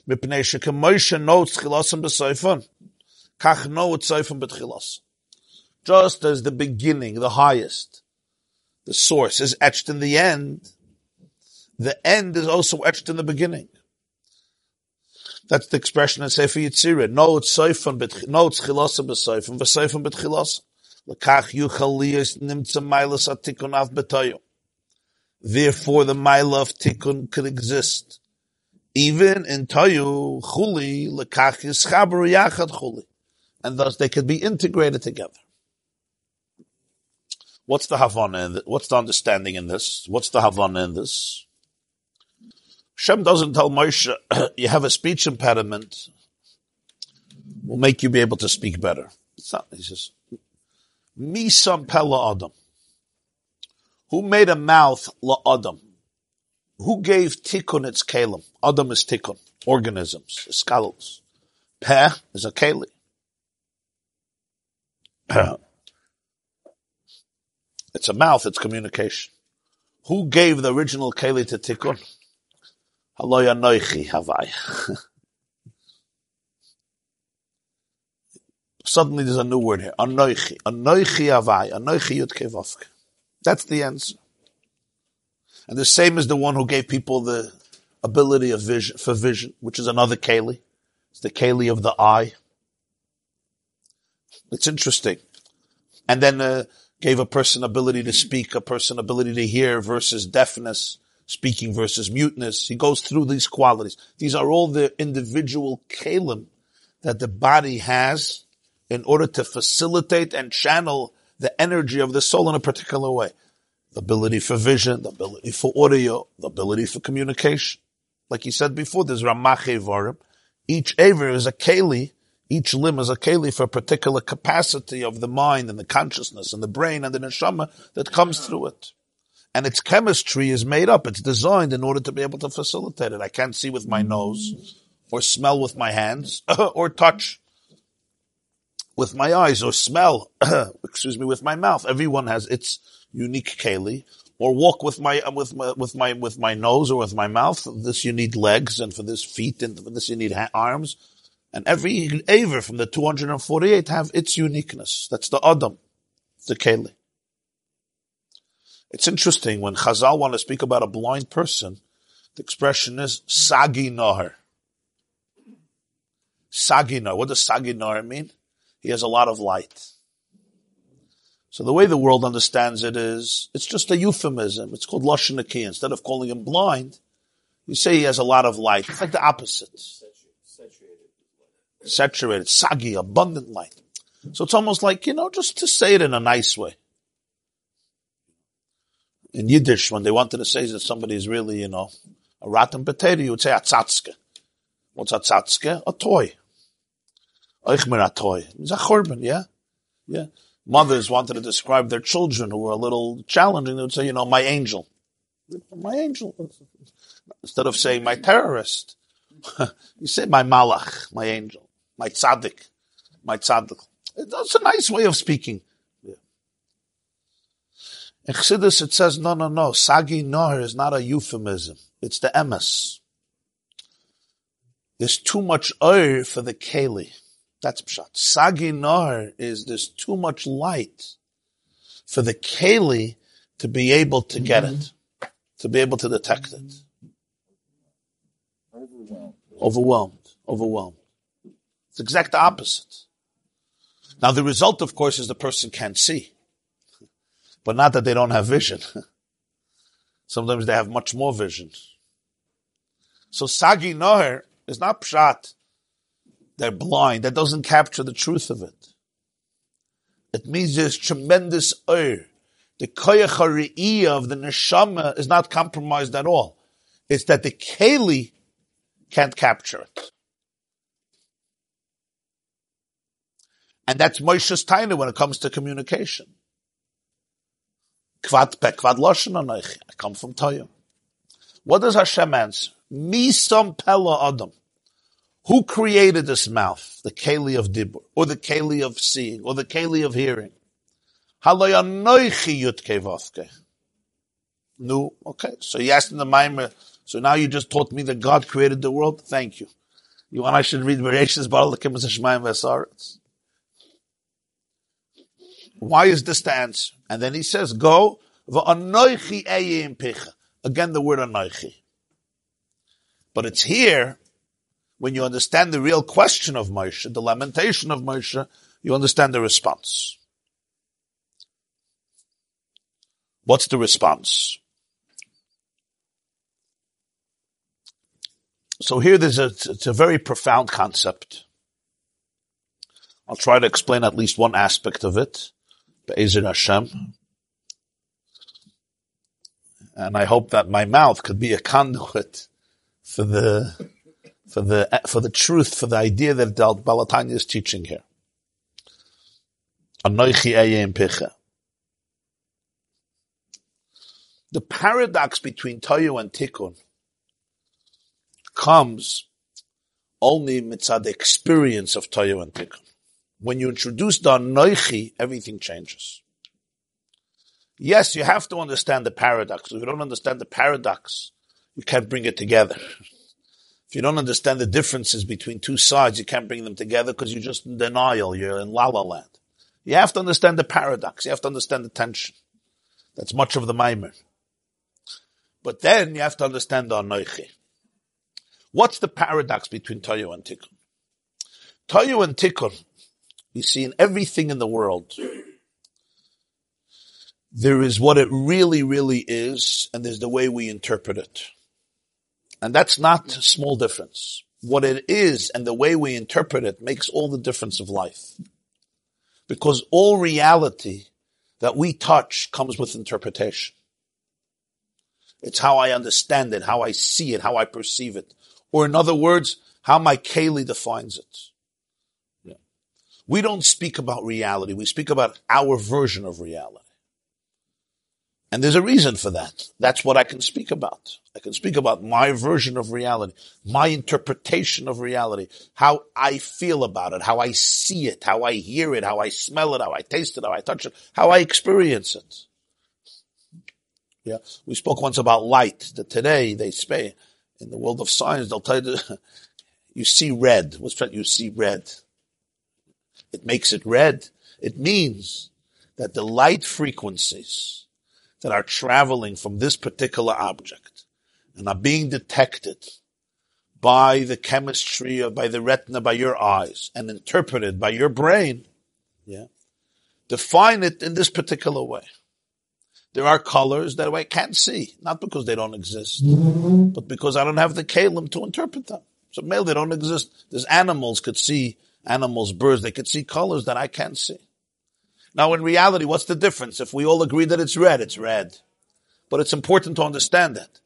Mipnei shekem Moshe notes chilasim b'soifon. Kach notes soifon b'tchilas. Just as the beginning, the highest, the source is etched in the end, the end is also etched in the beginning. That's the expression in Sefer Yitzirah. No, it's Seifon, but no, it's Chilasa b'Seifon, v'Seifon but L'kach yuchal liyas nimtza mailas atikun av b'toyo. Therefore, the mila of tikkun could exist. Even in Toyu, chuli, l'kach yischaber yachad chuli. And thus they could be integrated together. What's the Havana in this? What's the understanding in this? What's the Havana in this? Shem doesn't tell Moshe, you have a speech impediment, will make you be able to speak better. It's not, he says, Mi sam pella adam. Who made a mouth la adam? Who gave tikkun its kalim? Adam is tikkun, organisms, skulls. Peh is a keli. it's a mouth, it's communication. Who gave the original keli to tikkun? Halloy anoichi havai. Suddenly there's a new word here. Anoichi. Anoichi havai. Anoichi yud kevavke. That's the answer. And the same is the one who gave people the ability of vision, for vision, which is another keli. It's the keli of the eye. It's interesting. And then uh, gave a person ability to speak, a person ability to hear versus deafness speaking versus muteness. He goes through these qualities. These are all the individual kalim that the body has in order to facilitate and channel the energy of the soul in a particular way. The ability for vision, the ability for audio, the ability for communication. Like you said before, there's Ramache Varim. Each aver is a keli, each limb is a keli for a particular capacity of the mind and the consciousness and the brain and the neshama that comes through it. and its chemistry is made up. It's designed in order to be able to facilitate it. I can't see with my nose, or smell with my hands, or touch with my eyes, or smell, excuse me, with my mouth. Everyone has its unique keli. Or walk with my uh, with my with my with my nose or with my mouth. For this you need legs, and for this feet, and for this you need ha- arms. And every aver from the 248 have its uniqueness. That's the Adam, the Keli. It's interesting when Chazal want to speak about a blind person, the expression is Sagi Nahar. Sagi Nahar. What does Sagi Nahar mean? He has a lot of light. So the way the world understands it is, it's just a euphemism. It's called Lashon Aki. Instead of calling him blind, you say he has a lot of light. It's like the opposite. Saturated, sagi, abundant light. So it's almost like, you know, just to say it in a nice way. In Yiddish, when they wanted to say that somebody is really, you know, a rotten potato, you would say atzatzke. What's atzatzke? A toy. A toy. It's a churban, yeah? Yeah. Mothers wanted to describe their children who were a little challenging. They would say, you know, my angel. My angel. Instead of saying my terrorist, you say my malach, my angel, my tzaddik, my tzaddik. That's a nice way of speaking. In Chassidus it says, no, no, no, sagi noher is not a euphemism. It's the emes. There's too much oir for the keli. That's pshat. Sagi noher is there's too much light for the keli to be able to get mm-hmm. it, to be able to detect it. Overwhelmed. Overwhelmed. Overwhelmed. It's the exact opposite. Now the result, of course, is the person can't see. But not that they don't have vision. Sometimes they have much more vision. So Sagi Noher is not pshat. They're blind. That doesn't capture the truth of it. It means there's tremendous oir. The koyach of the neshama is not compromised at all. It's that the keli can't capture it. And that's Moshe's taina when it comes to communication. Kvad pe kvad loshen. I come from Toyim. What does Hashem answer? Misam pella adam. Who created this mouth? The keli of dibur, or the keli of seeing, or the keli of hearing? No, okay. So you asked in the Maimer, so now you just taught me that God created the world? Thank you. You want I should read Bereshis Baralakim as Shemaim Vesaretz? Why is this the answer? And then he says, go, v'anoichi eyim picha. Again, the word anoichi. But it's here, when you understand the real question of Moshe, the lamentation of Moshe, you understand the response. What's the response? So here there's a, it's a very profound concept. I'll try to explain at least one aspect of it. Be'ezer Hashem. And I hope that my mouth could be a conduit for the, for the, for the truth, for the idea that Baal HaTanya is teaching here. The paradox between Toyu and Tikkun comes only mitzad the experience of Toyu and Tikkun. When you introduce the Anoichi, everything changes. Yes, you have to understand the paradox. If you don't understand the paradox, you can't bring it together. If you don't understand the differences between two sides, you can't bring them together because you're just in denial. You're in la la land. You have to understand the paradox. You have to understand the tension. That's much of the Maimer. But then you have to understand the Anoichi. What's the paradox between Toyu and Tikkun? Toyu and Tikkun, you see in everything in the world, there is what it really, really is, and there's the way we interpret it. And that's not small difference. What it is and the way we interpret it makes all the difference of life. Because all reality that we touch comes with interpretation. It's how I understand it, how I see it, how I perceive it. Or in other words, how my keli defines it. Yeah. We don't speak about reality. We speak about our version of reality. And there's a reason for that. That's what I can speak about. I can speak about my version of reality, my interpretation of reality, how I feel about it, how I see it, how I hear it, how I smell it, how I taste it, how I touch it, how I experience it. Yeah. We spoke once about light, that today they say, in the world of science, they'll tell you, you see red. What's that? You see red. It makes it red. It means that the light frequencies that are traveling from this particular object and are being detected by the chemistry or by the retina, by your eyes and interpreted by your brain, yeah, define it in this particular way. There are colors that I can't see, not because they don't exist, but because I don't have the kalim to interpret them. So male, they don't exist. There's animals could see animals, birds, they could see colors that I can't see. Now in reality, what's the difference? If we all agree that it's red, it's red. But it's important to understand that.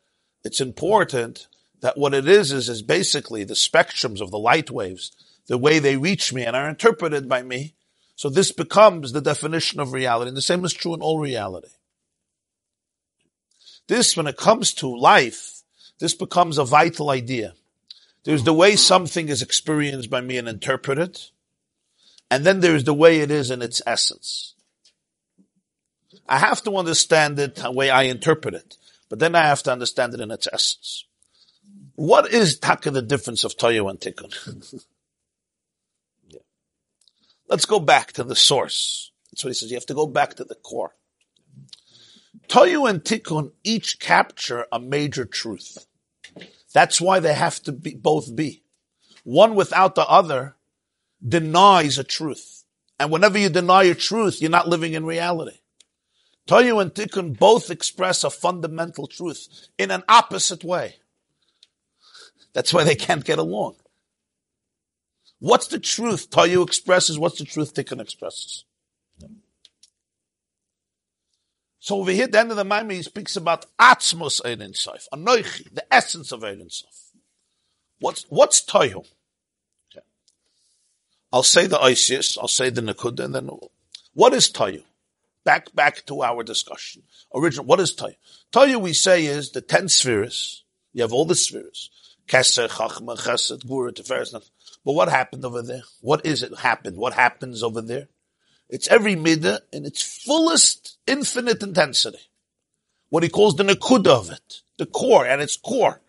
It's important that what it is is, is basically the spectrums of the light waves, the way they reach me and are interpreted by me. So this becomes the definition of reality. And the same is true in all reality. This, when it comes to life, this becomes a vital idea. There's the way something is experienced by me and interpreted, and then there's the way it is in its essence. I have to understand it the way I interpret it, but then I have to understand it in its essence. What is taka the difference of Toyo and Tikkun? yeah. Let's go back to the source. That's what he says. You have to go back to the core. Toyo and Tikkun each capture a major truth. That's why they have to be, both be. One without the other denies a truth. And whenever you deny a truth, you're not living in reality. Toyu and Tikkun both express a fundamental truth in an opposite way. That's why they can't get along. What's the truth Toyu expresses? What's the truth Tikkun expresses? So over here, at the end of the Maimer, he speaks about Atzmos Ein Sof, Anoichi, the essence of Ein Sof. What's, what's Toyu? I'll say the Isis, I'll say the Nakuda, and then, what is Toyu? Back, back to our discussion. Original, what is Toyu? Toyu, we say, is the ten spheres. You have all the spheres. Keser, Chachma, Chesed, Gura, Tiferes. But what happened over there? What is it happened? What happens over there? It's every midah in its fullest infinite intensity. What he calls the nakuda of it, the core at its core,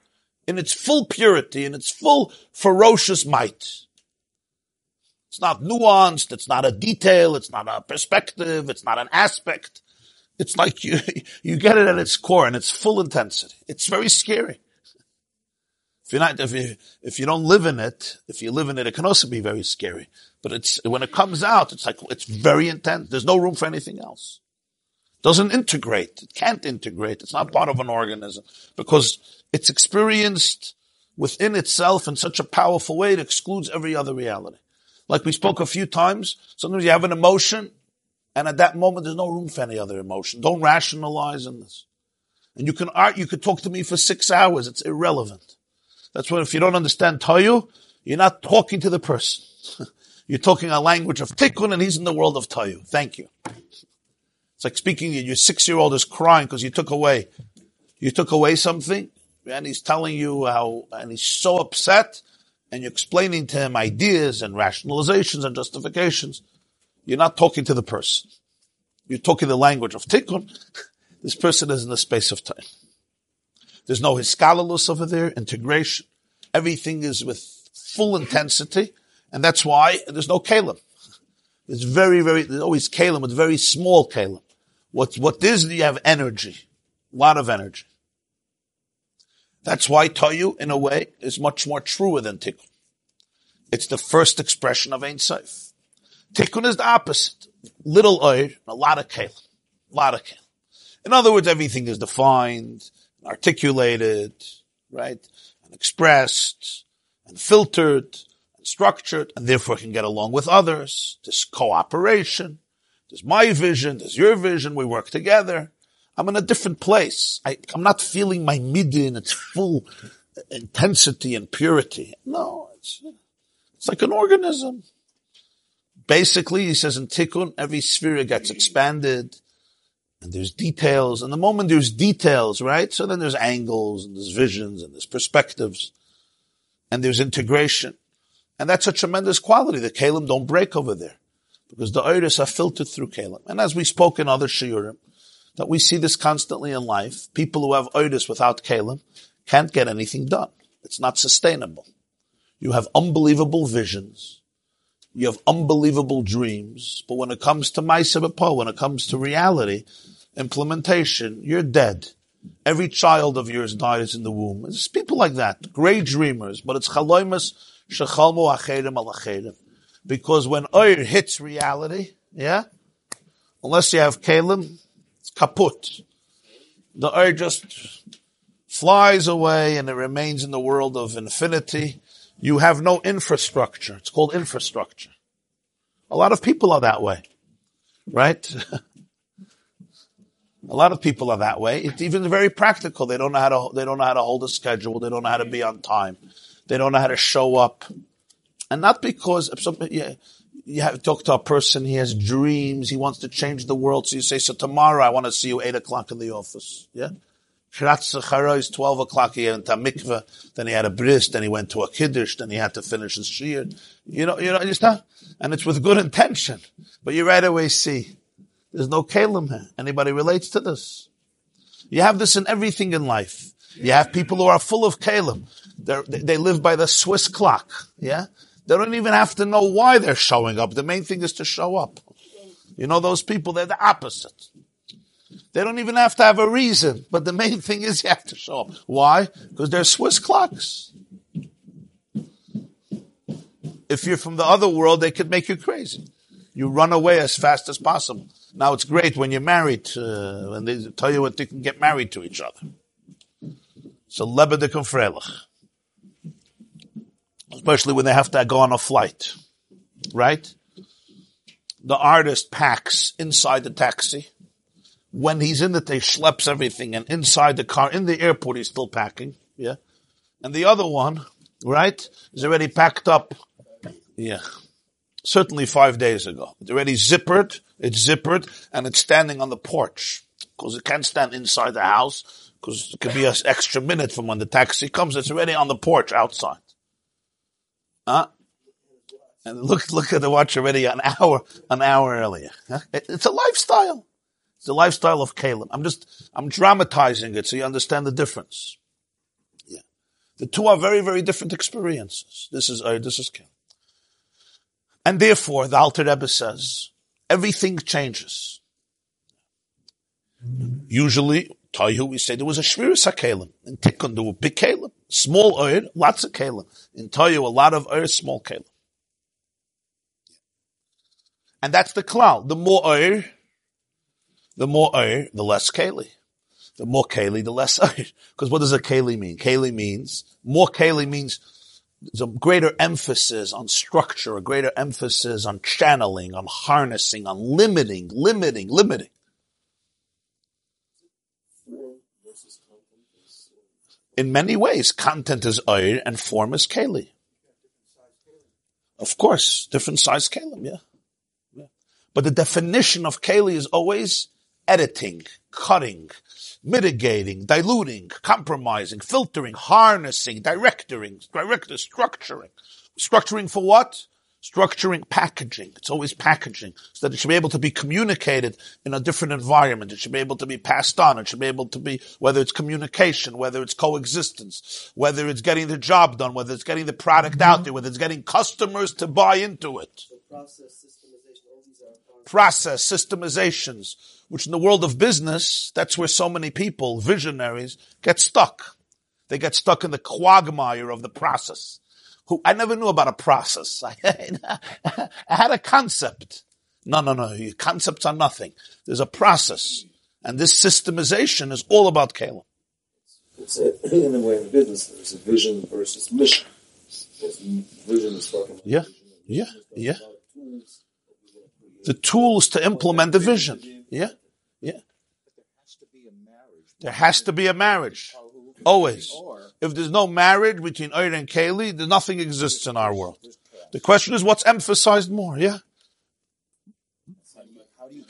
in its full purity, in its full ferocious might. It's not nuanced, it's not a detail, it's not a perspective, it's not an aspect. It's like you, you get it at its core and its full intensity. It's very scary. If you're not, if you, if you don't live in it, if you live in it, it can also be very scary. But it's, when it comes out, it's like, it's very intense. There's no room for anything else. It doesn't integrate. It can't integrate. It's not part of an organism because it's experienced within itself in such a powerful way it excludes every other reality. Like we spoke a few times, sometimes you have an emotion and at that moment there's no room for any other emotion. Don't rationalize in this. And you can art, you could talk to me for six hours. It's irrelevant. That's why if you don't understand Toyu, you're not talking to the person. you're talking a language of Tikkun and he's in the world of Toyu. Thank you. It's like speaking, your six-year-old is crying because you took away, you took away something and he's telling you how, and he's so upset and you're explaining to him ideas and rationalizations and justifications. You're not talking to the person. You're talking the language of Tikkun. This person is in the space of time. There's no hiskalalus over there, integration. Everything is with full intensity, and that's why there's no kalim. There's very, very, there's always kalim, but very small kalim. What, what is, you have energy. A lot of energy. That's why Toyu, in a way, is much more truer than Tikkun. It's the first expression of Ein Sof. Tikkun is the opposite. Little oir, a lot of kalim. A lot of kalim. In other words, everything is defined, articulated, right, and expressed, and filtered, and structured, and therefore can get along with others. There's cooperation. There's my vision. There's your vision. We work together. I'm in a different place. I, am not feeling my midi in its full uh, intensity and purity. No, it's, it's like an organism. Basically, he says in Tikkun, every sphere gets expanded And there's details, and the moment there's details, right? So then there's angles, and there's visions, and there's perspectives, and there's integration. And that's a tremendous quality. The kalim don't break over there. Because the iris are filtered through kalim. And as we spoke in other shiurim, that we see this constantly in life, people who have iris without kalim can't get anything done. It's not sustainable. You have unbelievable visions. You have unbelievable dreams. But when it comes to Maisa when it comes to reality, implementation, you're dead. Every child of yours dies in the womb. It's people like that, great dreamers, but it's chaloimus shechalmu achedim al achedim. Because when oir hits reality, yeah, unless you have kalim, kaput. The oir just flies away and it remains in the world of infinity. You have no infrastructure. It's called infrastructure. A lot of people are that way, right? a lot of people are that way. It's even very practical. They don't know how to, they don't know how to hold a schedule. They don't know how to be on time. They don't know how to show up. And not because, yeah, you have talk to a person, he has dreams, he wants to change the world. So you say, so tomorrow I want to see you eight o'clock in the office. Yeah? Shirat is 12 o'clock, he went to mikveh, then he had a bris, then he went to a kiddush, then he had to finish his shir. You know, you know, understand? And it's with good intention. But you right away see, there's no kalim here. Anybody relates to this? You have this in everything in life. You have people who are full of kalim. They're, they live by the Swiss clock. Yeah? They don't even have to know why they're showing up. The main thing is to show up. You know those people, they're the opposite. They don't even have to have a reason, but the main thing is you have to show up. Why? Because they're Swiss clocks. If you're from the other world, they could make you crazy. You run away as fast as possible. Now it's great when you're married, uh, when they tell you what they can get married to each other. So lebedik freilich especially when they have to go on a flight, right? The artist packs inside the taxi. When he's in it, they schleps everything, and inside the car, in the airport, he's still packing. Yeah, and the other one, right, is already packed up. Yeah, certainly five days ago. It's already zippered. It's zippered, and it's standing on the porch because it can't stand inside the house because it could be an extra minute from when the taxi comes. It's already on the porch outside. Huh? And look, look at the watch already an hour, an hour earlier. It's a lifestyle. It's the lifestyle of kalim. I'm just, I'm dramatizing it so you understand the difference. Yeah. The two are very, very different experiences. This is, uh, this is kalim. And therefore, the Alter Rebbe says, everything changes. Usually, Toihu, we say there was a Shviris HaKelim. In Tikkun, there were big Kelim. Small oil, lots of Kelim. In Toihu, a lot of oil, small Kelim. And that's the klal. The more oil, the more oil, the less keli. The more keli, the less oil. Because what does a keli mean? Keli means, more keli means there's a greater emphasis on structure, a greater emphasis on channeling, on harnessing, on limiting, limiting, limiting. In many ways, content is oir and form is keli. Of course, different size kalim, yeah. yeah. But the definition of keli is always editing, cutting, mitigating, diluting, compromising, filtering, harnessing, directing, director, structuring. Structuring for what? Structuring packaging. It's always packaging so that it should be able to be communicated in a different environment. It should be able to be passed on. It should be able to be, whether it's communication, whether it's coexistence, whether it's getting the job done, whether it's getting the product mm-hmm. out there, whether it's getting customers to buy into it. So process, systemization, process, systemizations, which in the world of business, that's where so many people, visionaries, get stuck. They get stuck in the quagmire of the process who I never knew about a process. I, I had a concept. No, no, no. Your Concepts are nothing. There's a process. And this systemization is all about kalim. It's a, in a way in business, there's a vision versus mission. vision is talking Yeah, yeah, yeah. The tools to implement the vision. Yeah, yeah. There has to be a marriage. Always. If there's no marriage between Oir and Keli, then nothing exists in our world. The question is what's emphasized more, yeah?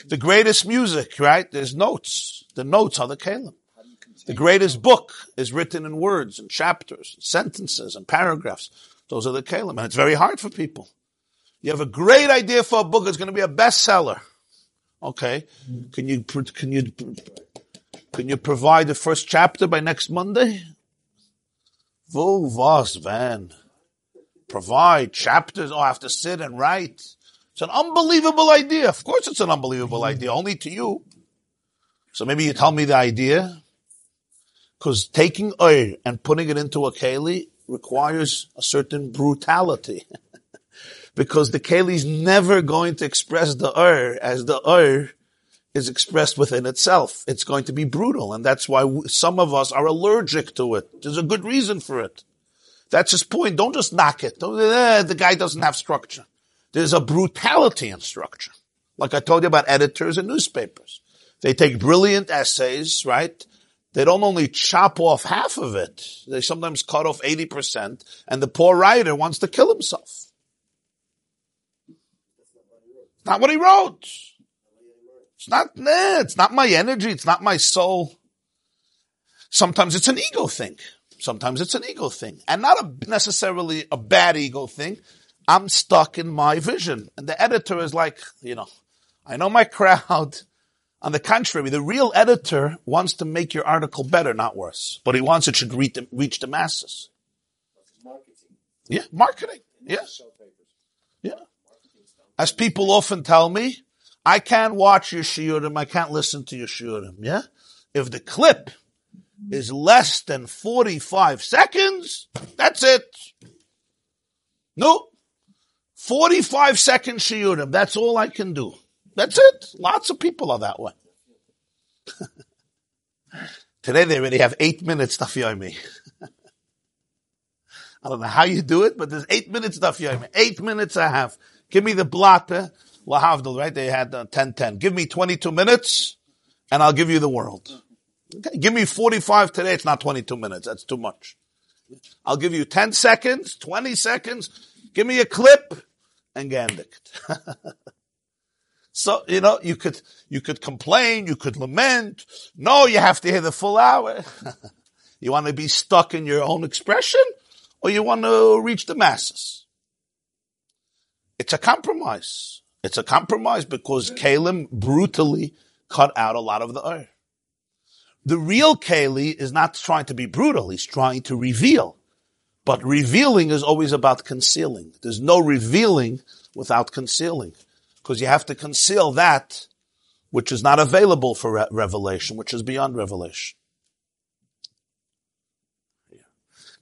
The greatest music, right? There's notes. The notes are the kalim. The greatest book is written in words and chapters, and sentences and paragraphs. Those are the kalim. And it's very hard for people. You have a great idea for a book. It's going to be a bestseller. Okay. Can you, can you, can you provide the first chapter by next Monday? Wo was van? Provide chapters. Oh, I have to sit and write. It's an unbelievable idea. Of course it's an unbelievable idea, only to you. So maybe you tell me the idea. Because taking oil and putting it into a keli requires a certain brutality. because the keli is never going to express the ur as the ur is expressed within itself. It's going to be brutal, and that's why some of us are allergic to it. There's a good reason for it. That's his point. Don't just knock it. Eh, the guy doesn't have structure. There's a brutality in structure. Like I told you about editors and newspapers. They take brilliant essays, right? They don't only chop off half of it, they sometimes cut off 80%, and the poor writer wants to kill himself. Not what he wrote. It's not, nah, it's not my energy. It's not my soul. Sometimes it's an ego thing. Sometimes it's an ego thing and not a, necessarily a bad ego thing. I'm stuck in my vision and the editor is like, you know, I know my crowd. On the contrary, the real editor wants to make your article better, not worse, but he wants it should reach the, reach the masses. Yeah, marketing. Yeah. Yeah. As people often tell me, I can't watch your shiurim, I can't listen to your shiurim, yeah? If the clip is less than 45 seconds, that's it. No. 45 second shiurim, that's all I can do. That's it. Lots of people are that way. Today they already have eight minutes me. I don't know how you do it, but there's eight minutes me. Eight minutes I have. Give me the blotter Lahavdil, right? They had uh, 10 10. Give me 22 minutes and I'll give you the world. Okay. Give me 45 today. It's not 22 minutes. That's too much. I'll give you 10 seconds, 20 seconds. Give me a clip and Gandik. so, you know, you could, you could complain, you could lament. No, you have to hear the full hour. you want to be stuck in your own expression or you want to reach the masses? It's a compromise. It's a compromise because Kalim brutally cut out a lot of the Ur. The real Keli is not trying to be brutal, he's trying to reveal. But revealing is always about concealing. There's no revealing without concealing. Because you have to conceal that which is not available for re- revelation, which is beyond revelation.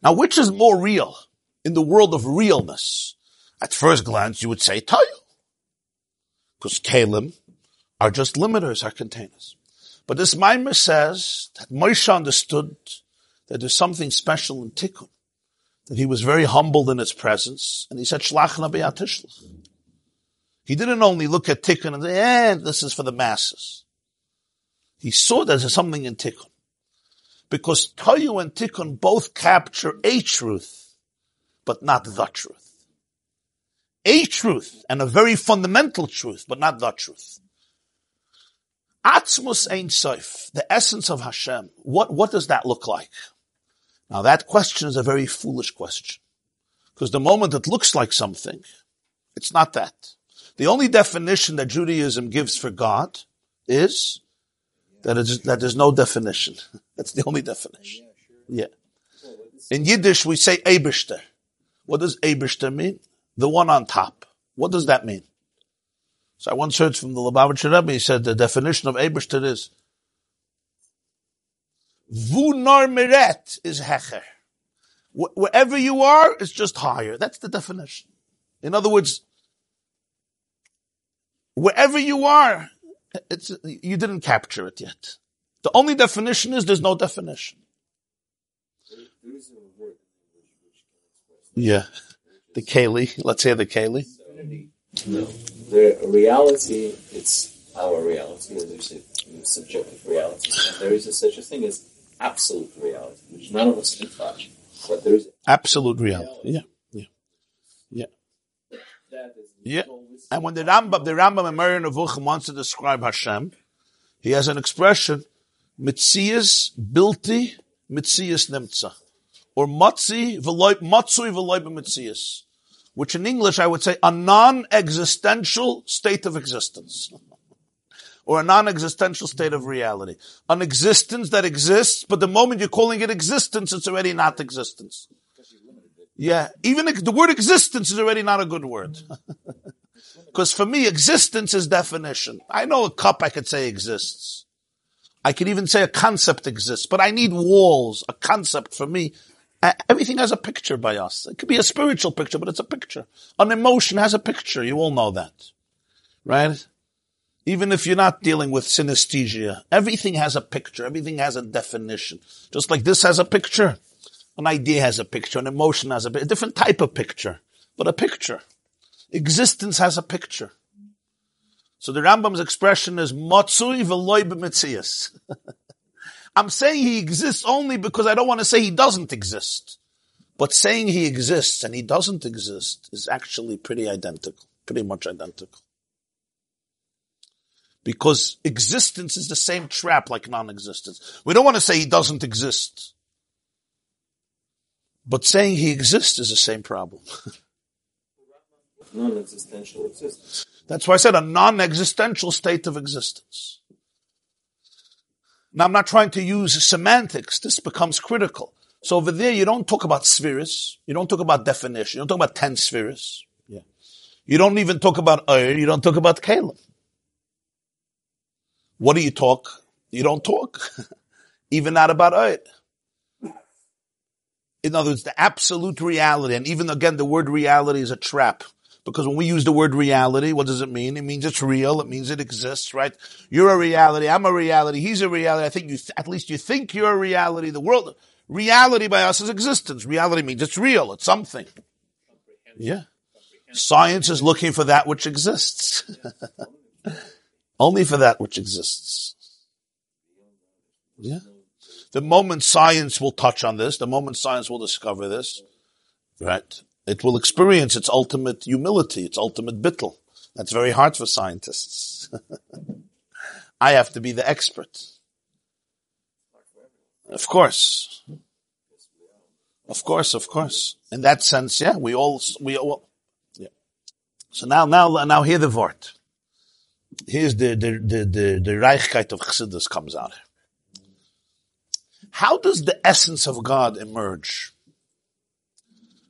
Now, which is more real in the world of realness? At first glance, you would say Tayu. Because kalim are just limiters, are containers. But this Maimer says that Moshe understood that there's something special in Tikkun, that he was very humbled in its presence, and he said, Shlachna be'atishlach. He didn't only look at Tikkun and say, eh, this is for the masses. He saw that there's something in Tikkun. Because Toyu and Tikkun both capture a truth, but not the truth a truth and a very fundamental truth, but not the truth. Atzmus Ein Sof, the essence of Hashem, what, what does that look like? Now that question is a very foolish question. Because the moment it looks like something, it's not that. The only definition that Judaism gives for God is that, is, that there's no definition. That's the only definition. Oh, yeah. In Yiddish, we say Eibishter. What does Eibishter mean? The one on top. What does that mean? So I once heard from the Lubavitcher Rebbe, he said the definition of Eibishter is Vunar Meret is Hecher. Wherever you are, it's just higher. That's the definition. In other words, wherever you are, it's, you didn't capture it yet. The only definition is there's no definition. Yeah the Kali, let's say the Kali? No. The reality, it's our reality, there's a subjective reality. And there is a, such a thing as absolute reality, which none of us can touch. But there is absolute reality. Yeah. Yeah. Yeah. That is yeah. And when the Rambam, the Rambam in Moreh Nevuchim wants to describe Hashem, he has an expression, Mitzias bilti, Mitzias nimtza. Or matzi, matzui v'loy b'mitzias. Which in English I would say a non-existential state of existence. or a non-existential state of reality. An existence that exists, but the moment you're calling it existence, it's already not existence. Yeah, even the word existence is already not a good word. Because for me, existence is definition. I know a cup I could say exists. I could even say a concept exists, but I need walls. A concept for me, everything has a picture by us. It could be a spiritual picture, but it's a picture. An emotion has a picture. You all know that. Right? Even if you're not dealing with synesthesia, everything has a picture. Everything has a definition. Just like this has a picture. An idea has a picture. An emotion has a, a different type of picture, but a picture. Existence has a picture. So the Rambam's expression is Matsui v'loy. I'm saying he exists only because I don't want to say he doesn't exist. But saying he exists and he doesn't exist is actually pretty identical, pretty much identical. Because existence is the same trap like non-existence. We don't want to say he doesn't exist. But saying he exists is the same problem. non-existential existence. That's why I said a non-existential state of existence. Now I'm not trying to use semantics. This becomes critical. So over there, you don't talk about spheres. You don't talk about definition. You don't talk about ten spheres. Yeah. You don't even talk about Ur. You don't talk about Kalim. What do you talk? You don't talk. even not about Ur. In other words, the absolute reality, and even again, the word reality is a trap. Because when we use the word reality, what does it mean? It means it's real. It means it exists, right? You're a reality. I'm a reality. He's a reality. I think you, th- at least you think you're a reality. The world, reality by us is existence. Reality means it's real. It's something. Yeah. Science is looking for that which exists. Only for that which exists. Yeah. The moment science will touch on this, the moment science will discover this, right? It will experience its ultimate humility, its ultimate bittul. That's very hard for scientists. I have to be the expert. Of course. Of course, of course. In that sense, yeah, we all, we all, yeah. So now, now, now hear the word. Here's the, the, the, the, the Reichkeit of Chassidus comes out. How does the essence of God emerge?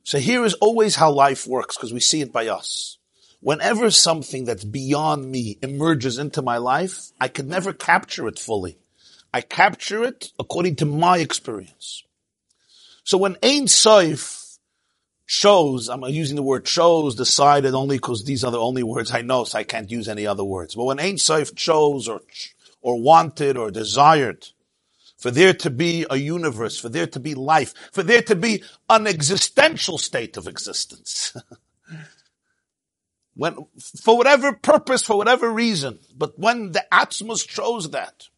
So here is always how life works because we see it by us. Whenever something that's beyond me emerges into my life, I could never capture it fully. I capture it according to my experience. So when Ein Sof chose, I'm using the word chose, decided only because these are the only words I know, so I can't use any other words. But when Ein Sof chose or, or wanted or desired for there to be a universe, for there to be life, for there to be an existential state of existence. when, for whatever purpose, for whatever reason, but when the Atzmus chose that,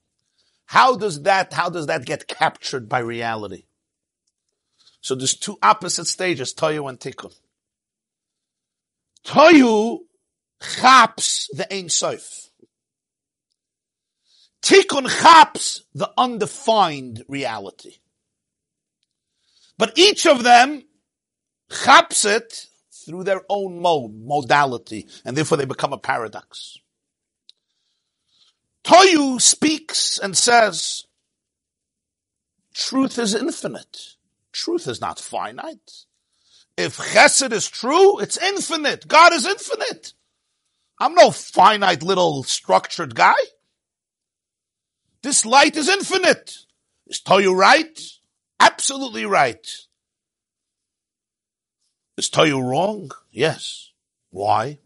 how does that, how does that get captured by reality? So there's two opposite stages, Toyu and Tikkun. Toyu chaps the Ein Sof. Tikkun chaps the undefined reality. But each of them chaps it through their own mode, modality, and therefore they become a paradox. Toyu speaks and says, truth is infinite. Truth is not finite. If chesed is true, it's infinite. God is infinite. I'm no finite little structured guy. This light is infinite. Is Toyu right? Absolutely right. Is Toyu wrong? Yes. Why?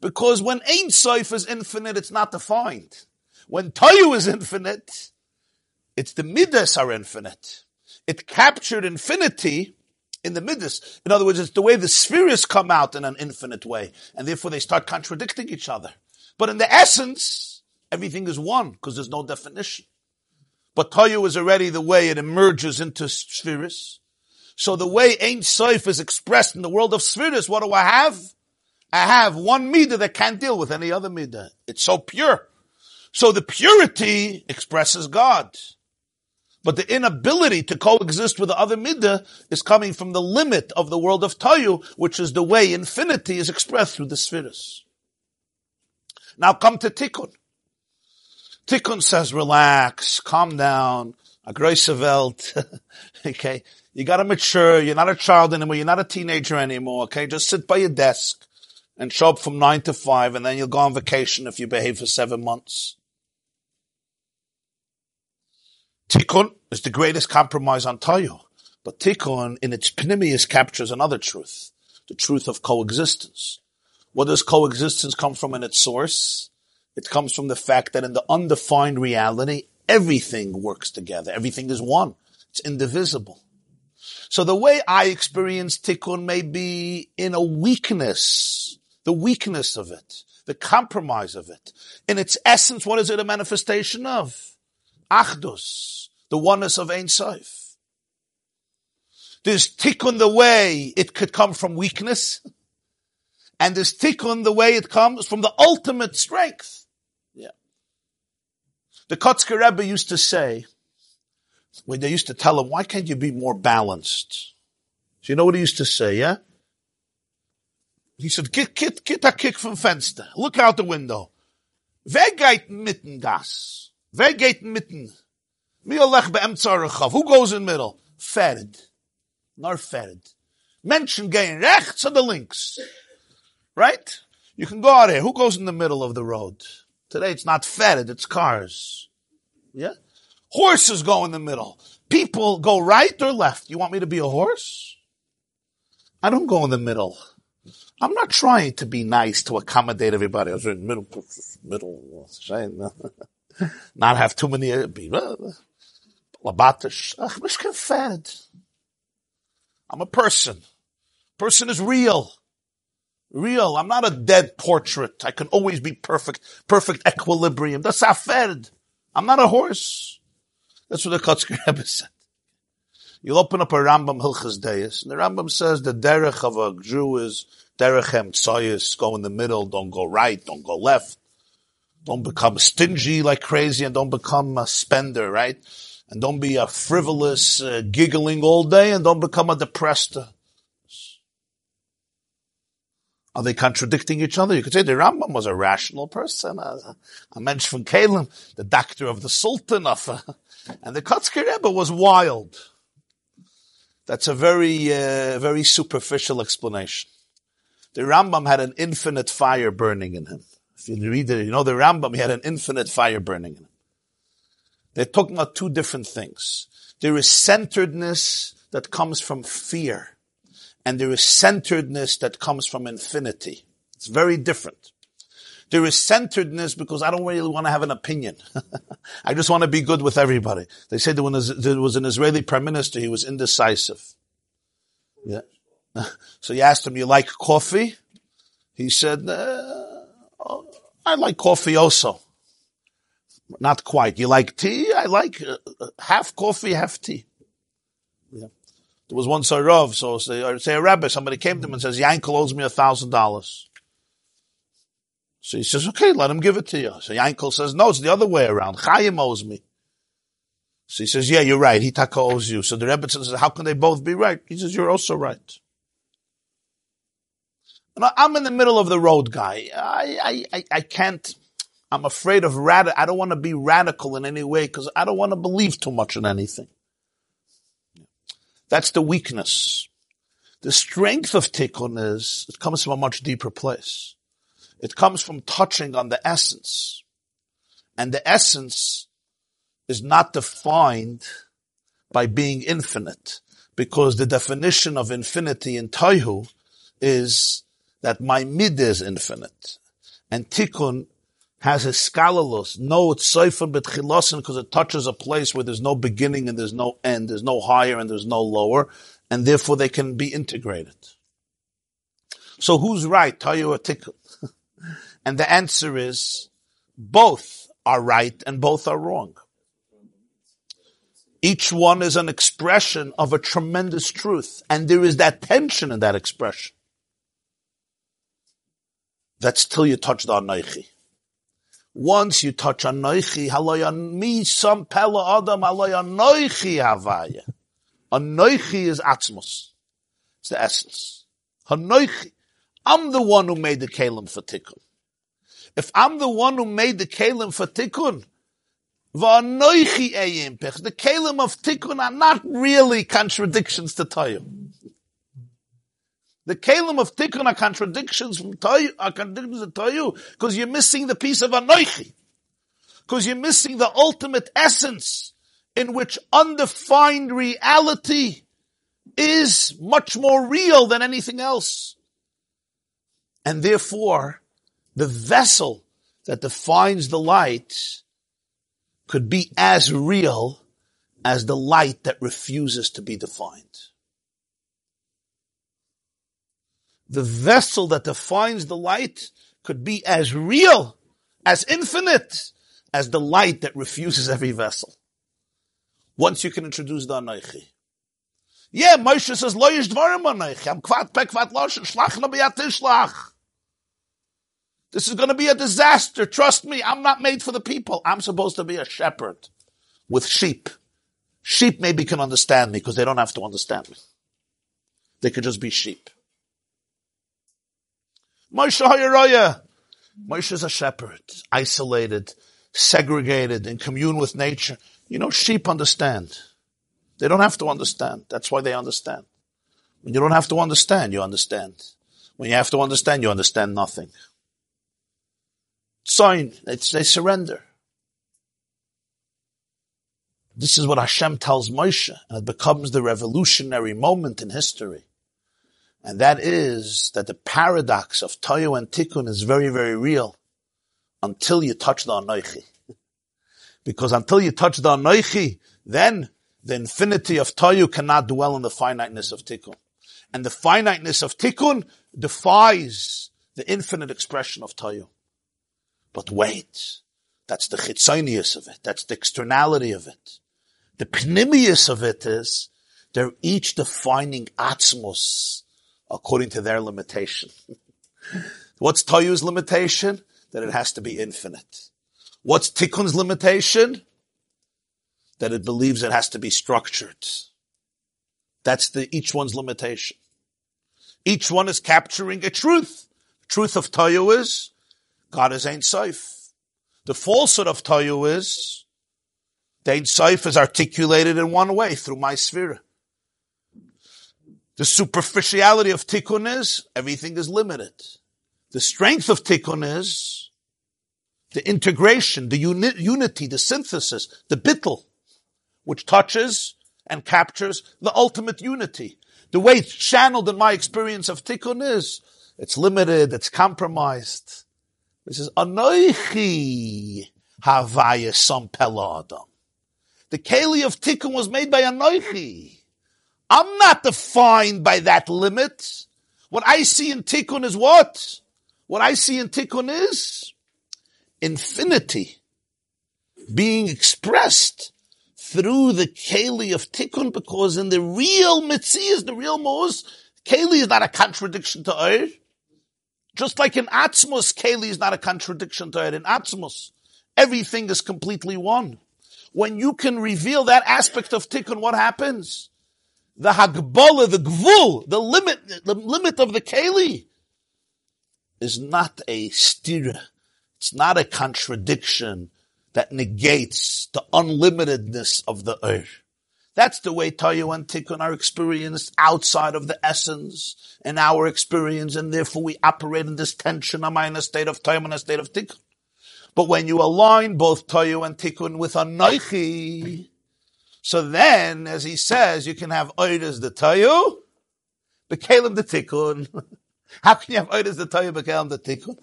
Because when Ein Sof is infinite, it's not defined. When Toyu is infinite, it's the Midas are infinite. It captured infinity in the Midas. In other words, it's the way the spheres come out in an infinite way, and therefore they start contradicting each other. But in the essence, everything is one because there's no definition. But Toyu is already the way it emerges into spheres. So the way Ein Sof is expressed in the world of spheres, what do I have? I have one midah that can't deal with any other midah. It's so pure. So the purity expresses God. But the inability to coexist with the other midah is coming from the limit of the world of Tayu, which is the way infinity is expressed through the spheres. Now come to Tikkun. Tikkun says, relax, calm down, a Welt. okay. You gotta mature. You're not a child anymore. You're not a teenager anymore. Okay. Just sit by your desk and show up from nine to five and then you'll go on vacation if you behave for seven months. Tikkun is the greatest compromise on Tayu. But Tikkun in its pnimius captures another truth. The truth of coexistence. What does coexistence come from in its source? It comes from the fact that in the undefined reality, everything works together. Everything is one. It's indivisible. So the way I experience tikkun may be in a weakness, the weakness of it, the compromise of it. In its essence, what is it a manifestation of? Achdus, the oneness of Ein Sof. There's tikkun the way it could come from weakness, and there's tikkun the way it comes from the ultimate strength. The Kotzker Rebbe used to say, when they used to tell him, why can't you be more balanced? So you know what he used to say, yeah? He said, get a kick from Fenster. Look out the window. Wer geht mitten das? Wer geht mitten? Who goes in middle? Fed. Nor fed. Menschen gehen rechts oder links. Right? You can go out here. Who goes in the middle of the road? Today it's not fed, it's cars. Yeah? Horses go in the middle. People go right or left. You want me to be a horse? I don't go in the middle. I'm not trying to be nice to accommodate everybody. I was in middle, middle, not have too many, fed. I'm a person. Person is real real. I'm not a dead portrait. I can always be perfect, perfect equilibrium. That's aferd. I'm not a horse. That's what the Kotzker Rebbe said. You'll open up a Rambam Hilchas Deis, and the Rambam says the derech of a Jew is derech hem go in the middle, don't go right, don't go left. Don't become stingy like crazy and don't become a spender, right? And don't be a frivolous, uh, giggling all day and don't become a depressed are they contradicting each other? You could say the Rambam was a rational person, a, a mensch from Kalim, the doctor of the Sultan of, uh, and the Kotzker Rebbe was wild. That's a very, uh, very superficial explanation. The Rambam had an infinite fire burning in him. If you read it, you know the Rambam, he had an infinite fire burning in him. They're talking about two different things. There is centeredness that comes from fear and there is centeredness that comes from infinity. It's very different. There is centeredness because I don't really want to have an opinion. I just want to be good with everybody. They said that when there was an Israeli prime minister, he was indecisive. Yeah. So you asked him, you like coffee? He said, uh, oh, I like coffee also. Not quite. You like tea? I like uh, uh half coffee, half tea. There was one Sarov, so say, say a rabbi, somebody came to him and says, Yankel owes me a thousand dollars. So he says, okay, let him give it to you. So Yankel says, no, it's the other way around. Chaim owes me. So he says, yeah, you're right. Hitaka owes you. So the Rebbe says, how can they both be right? He says, you're also right. And I'm in the middle of the road guy. I, I, I, I can't, I'm afraid of rad, I don't want to be radical in any way because I don't want to believe too much in anything. That's the weakness. The strength of tikkun is, it comes from a much deeper place. It comes from touching on the essence. And the essence is not defined by being infinite, because the definition of infinity in Taihu is that my mid is infinite. And tikkun has a scalalos. No, it's sefer betchilosin because it touches a place where there's no beginning and there's no end. There's no higher and there's no lower. And therefore they can be integrated. So who's right? Tayu or tikkun? and the answer is both are right and both are wrong. Each one is an expression of a tremendous truth. And there is that tension in that expression. That's till you touch the Anoichi. Once you touch Anoichi, haloyan mi some pella adam, haloyan Anoichi havaya. Anoichi is Atzmos. It's the essence. Hanoichi. I'm the one who made the Kalim for Tikkun. If I'm the one who made the Kalim for Tikkun. The Kalim of Tikkun are not really contradictions to Tayu. The Kalim of Tikkun are contradictions from Tayu, are contradictions to Tayu, because you're missing the piece of Anoichi. Because you're missing the ultimate essence in which undefined reality is much more real than anything else. And therefore, the vessel that defines the light could be as real as the light that refuses to be defined. The vessel that defines the light could be as real, as infinite, as the light that refuses every vessel. Once you can introduce the Anoichi. Yeah, Moshe says, Lo yish dvarim Anoichi. I'm kvat pe kvat losh, shlach na shlach. This is going to be a disaster. Trust me, I'm not made for the people. I'm supposed to be a shepherd with sheep. Sheep maybe can understand me because they don't have to understand me. They could just be sheep. Moshe Hayaraya. Moshe is a shepherd, isolated, segregated, in commune with nature. You know, sheep understand. They don't have to understand. That's why they understand. When you don't have to understand, you understand. When you have to understand, you understand nothing sign. It's, they surrender. This is what Hashem tells Moshe, and it becomes the revolutionary moment in history. And that is that the paradox of Toyo and Tikkun is very, very real until you touch the Anoichi. because until you touch the Anoichi, then the infinity of Toyo cannot dwell in the finiteness of Tikkun. And the finiteness of Tikkun defies the infinite expression of Toyo. But wait, that's the chitzonius of it. That's the externality of it. The pnimius of it is they're each defining atzmos according to their limitation. What's Toyu's limitation? That it has to be infinite. What's Tikkun's limitation? That it believes it has to be structured. That's the each one's limitation. Each one is capturing a truth. Truth of Toyu is God is Ein Sof. The falsehood of Toyu is Ein Sof is articulated in one way through my sphere. The superficiality of Tikkun is everything is limited. The strength of Tikkun is the integration, the uni- unity, the synthesis, the bittel, which touches and captures the ultimate unity. The way it's channeled in my experience of Tikkun is it's limited, it's compromised. This is Anoichi Havaya Sam Adam. The Keli of Tikkun was made by Anoichi. I'm not defined by that limit. What I see in Tikkun is what? What I see in Tikkun is infinity being expressed through the Keli of Tikkun because in the real Mitzias, the real Mos, Keli is not a contradiction to Eir. Just like in Atzmus, Keli is not a contradiction to it. In Atzmus, everything is completely one. When you can reveal that aspect of Tikkun, what happens? The Hagbola, the Gvul, the limit, the limit of the Keli is not a stira. It's not a contradiction that negates the unlimitedness of the earth. That's the way Tayu and Tikkun are experienced outside of the essence in our experience, and therefore we operate in this tension. Am I in a state of Tayu and a state of Tikkun? But when you align both Tayu and Tikkun with Anoichi, so then, as he says, you can have Oidas the Tayu, Bekalim the Tikkun. How can you have Oidas the Tayu, Bekalim the Tikkun?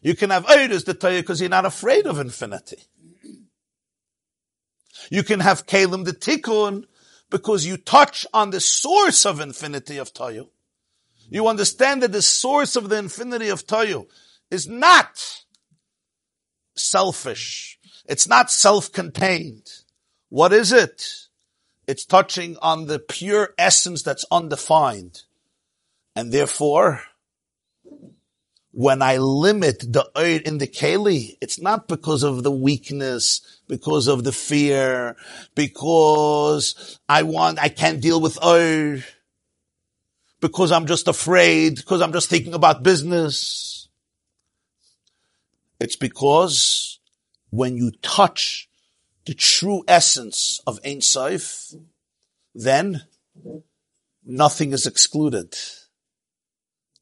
You can have Oidas the Tayu because you're not afraid of infinity. You can have Kalim the Tikkun because you touch on the source of infinity of Tayu. You understand that the source of the infinity of Tayu is not selfish. It's not self-contained. What is it? It's touching on the pure essence that's undefined. And therefore, when I limit the oil in the keli, it's not because of the weakness, because of the fear, because I want, I can't deal with oil, because I'm just afraid, because I'm just thinking about business. It's because when you touch the true essence of Ein Sof, then nothing is excluded.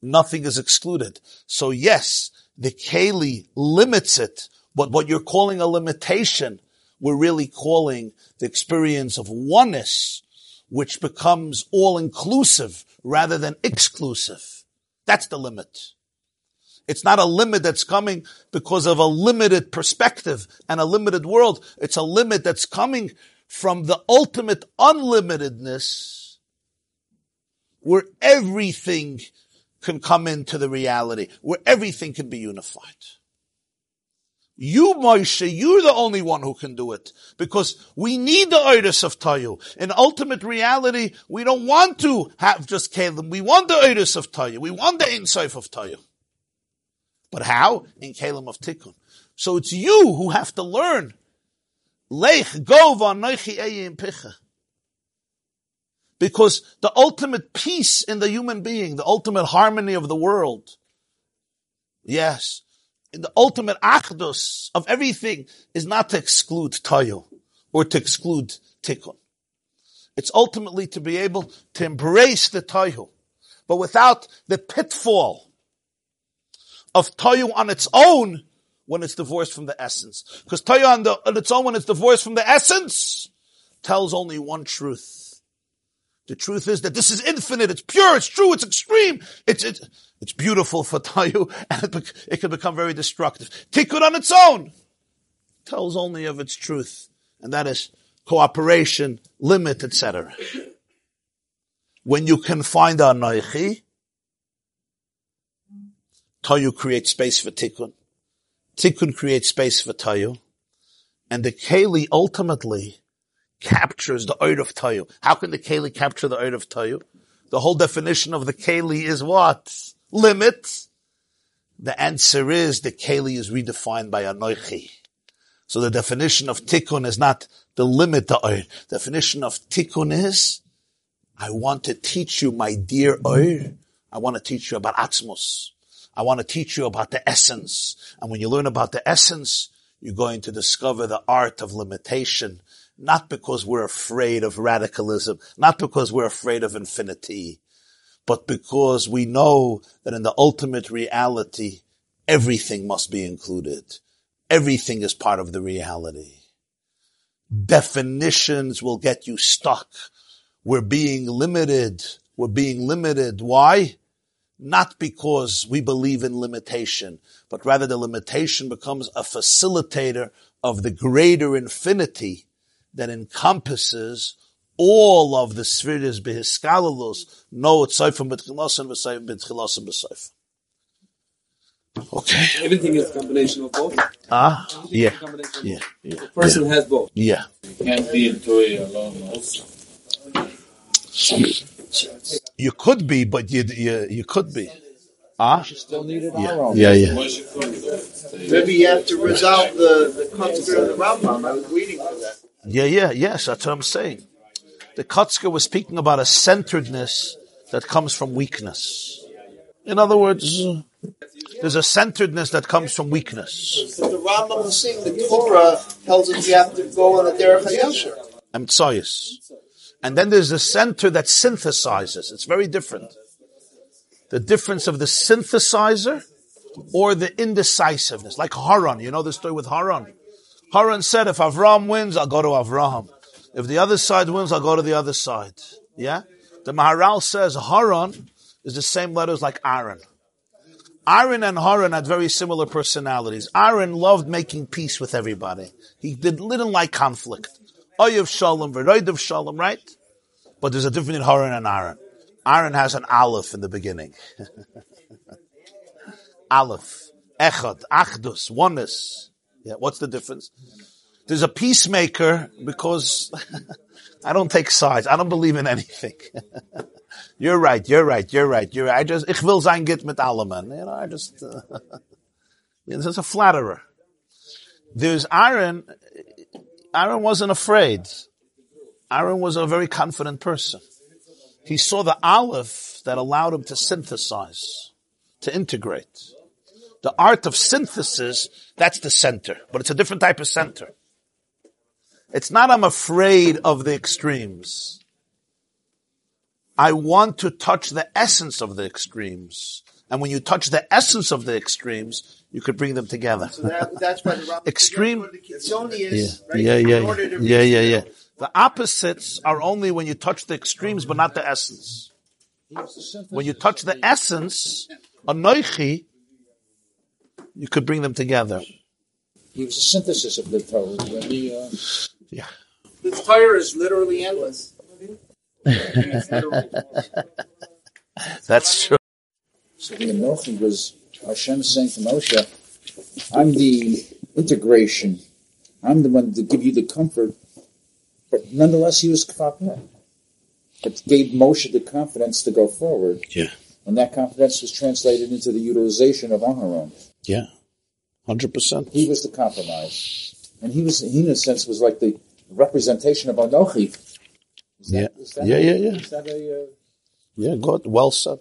Nothing is excluded. So yes, the Keli limits it, but what you're calling a limitation, we're really calling the experience of oneness, which becomes all inclusive rather than exclusive. That's the limit. It's not a limit that's coming because of a limited perspective and a limited world. It's a limit that's coming from the ultimate unlimitedness where everything can come into the reality, where everything can be unified. You, Moshe, you're the only one who can do it because we need the Oidus of Tayu. In ultimate reality, we don't want to have just Kalim. We want the Oidus of Tayu. We want the Ein Sof of Tayu. But how? In Kalim of Tikkun. So it's you who have to learn. Lech gova picha. Because the ultimate peace in the human being, the ultimate harmony of the world, yes, the ultimate achdus of everything is not to exclude tayo or to exclude tikkun. It's ultimately to be able to embrace the tayo, but without the pitfall of Tayu on its own when it's divorced from the essence. Because Tayu on, the, on its own when it's divorced from the essence tells only one truth. The truth is that this is infinite, it's pure, it's true, it's extreme, it's, it's, it's beautiful for Tayu, and it, it can become very destructive. Tikkun on its own tells only of its truth, and that is cooperation, limit, etc. When you can find a Tayu creates space for Tikkun. Tikkun creates space for Tayu. And the Keli ultimately captures the Oid of Tayu. How can the Keli capture the Oid of Tayu? The whole definition of the Keli is what? Limit. The answer is the Keli is redefined by Anoichi. So the definition of Tikkun is not the limit the Oid. Definition of Tikkun is, I want to teach you, my dear Oid, I want to teach you about Atzmos. I want to teach you about the essence. And when you learn about the essence, you're going to discover the art of limitation, not because we're afraid of radicalism, not because we're afraid of infinity, but because we know that in the ultimate reality, everything must be included. Everything is part of the reality. Definitions will get you stuck. We're being limited. We're being limited. Why? Not because we believe in limitation, but rather the limitation becomes a facilitator of the greater infinity that encompasses all of the spheres behiskalalos. No, it's seifim b'tchilasim v'seifim b'tchilasim b'seifim. Okay. Everything is a combination of both. Ah, yeah, yeah, yeah, The person has both. yeah. Can't be in Torah alone also. You could be, but you you, you could be. Ah, Still needed yeah, yeah, yeah. Maybe you have to resolve the, the concept of the Rambam. I was reading for that. Yeah, yeah, yes, that's what I'm saying. The Kotzker was speaking about a centeredness that comes from weakness. In other words, there's a centeredness that comes from weakness. But the Rambam was saying the Torah tells us you have to go on the derech I'm Emtsayis. And then there's the center that synthesizes. It's very different. The difference of the synthesizer or the indecisiveness. Like Haran. You know the story with Haran? Haran said, if Avram wins, I'll go to Avram. If the other side wins, I'll go to the other side. Yeah? The Maharal says Haran is the same letters like Aaron. Aaron and Haran had very similar personalities. Aaron loved making peace with everybody. He did, didn't like conflict. Oyev Shalom, Veroidav Shalom, right? But there's a difference in Haran and Aaron. Aaron has an Aleph in the beginning. Aleph, Echad, Achdus, oneness. Yeah, what's the difference? There's a peacemaker because I don't take sides. I don't believe in anything. you're right. You're right. You're right. You're right. I just, ich will sein Git mit allemen. You know, I just, uh, this is a flatterer. There's Aaron. Aaron wasn't afraid. Aaron was a very confident person. He saw the aleph that allowed him to synthesize, to integrate. The art of synthesis, that's the center, but it's a different type of center. It's not I'm afraid of the extremes. I want to touch the essence of the extremes. And when you touch the essence of the extremes, you could bring them together. So that, that's why the Extreme- the Kitzoni Yeah, is right. yeah, in yeah, yeah, yeah, yeah. The opposites are only when you touch the extremes, but not the essence. He was the synthesis When you touch the essence, anoichi, you could bring them together. He was the synthesis of the Torah. He, uh, Yeah. The Torah is literally endless. That's true. So the Anochi was Hashem saying to Moshe, I'm the integration. I'm the one to give you the comfort. But nonetheless, he was kafir. It gave Moshe the confidence to go forward. Yeah. And that confidence was translated into the utilization of Aharon. Yeah. 100%. He was the compromise. And he was, he in a sense was like the representation of Anochi. Is Yeah. that Yeah, yeah, yeah. Is that a, uh, Yeah, good. Well said.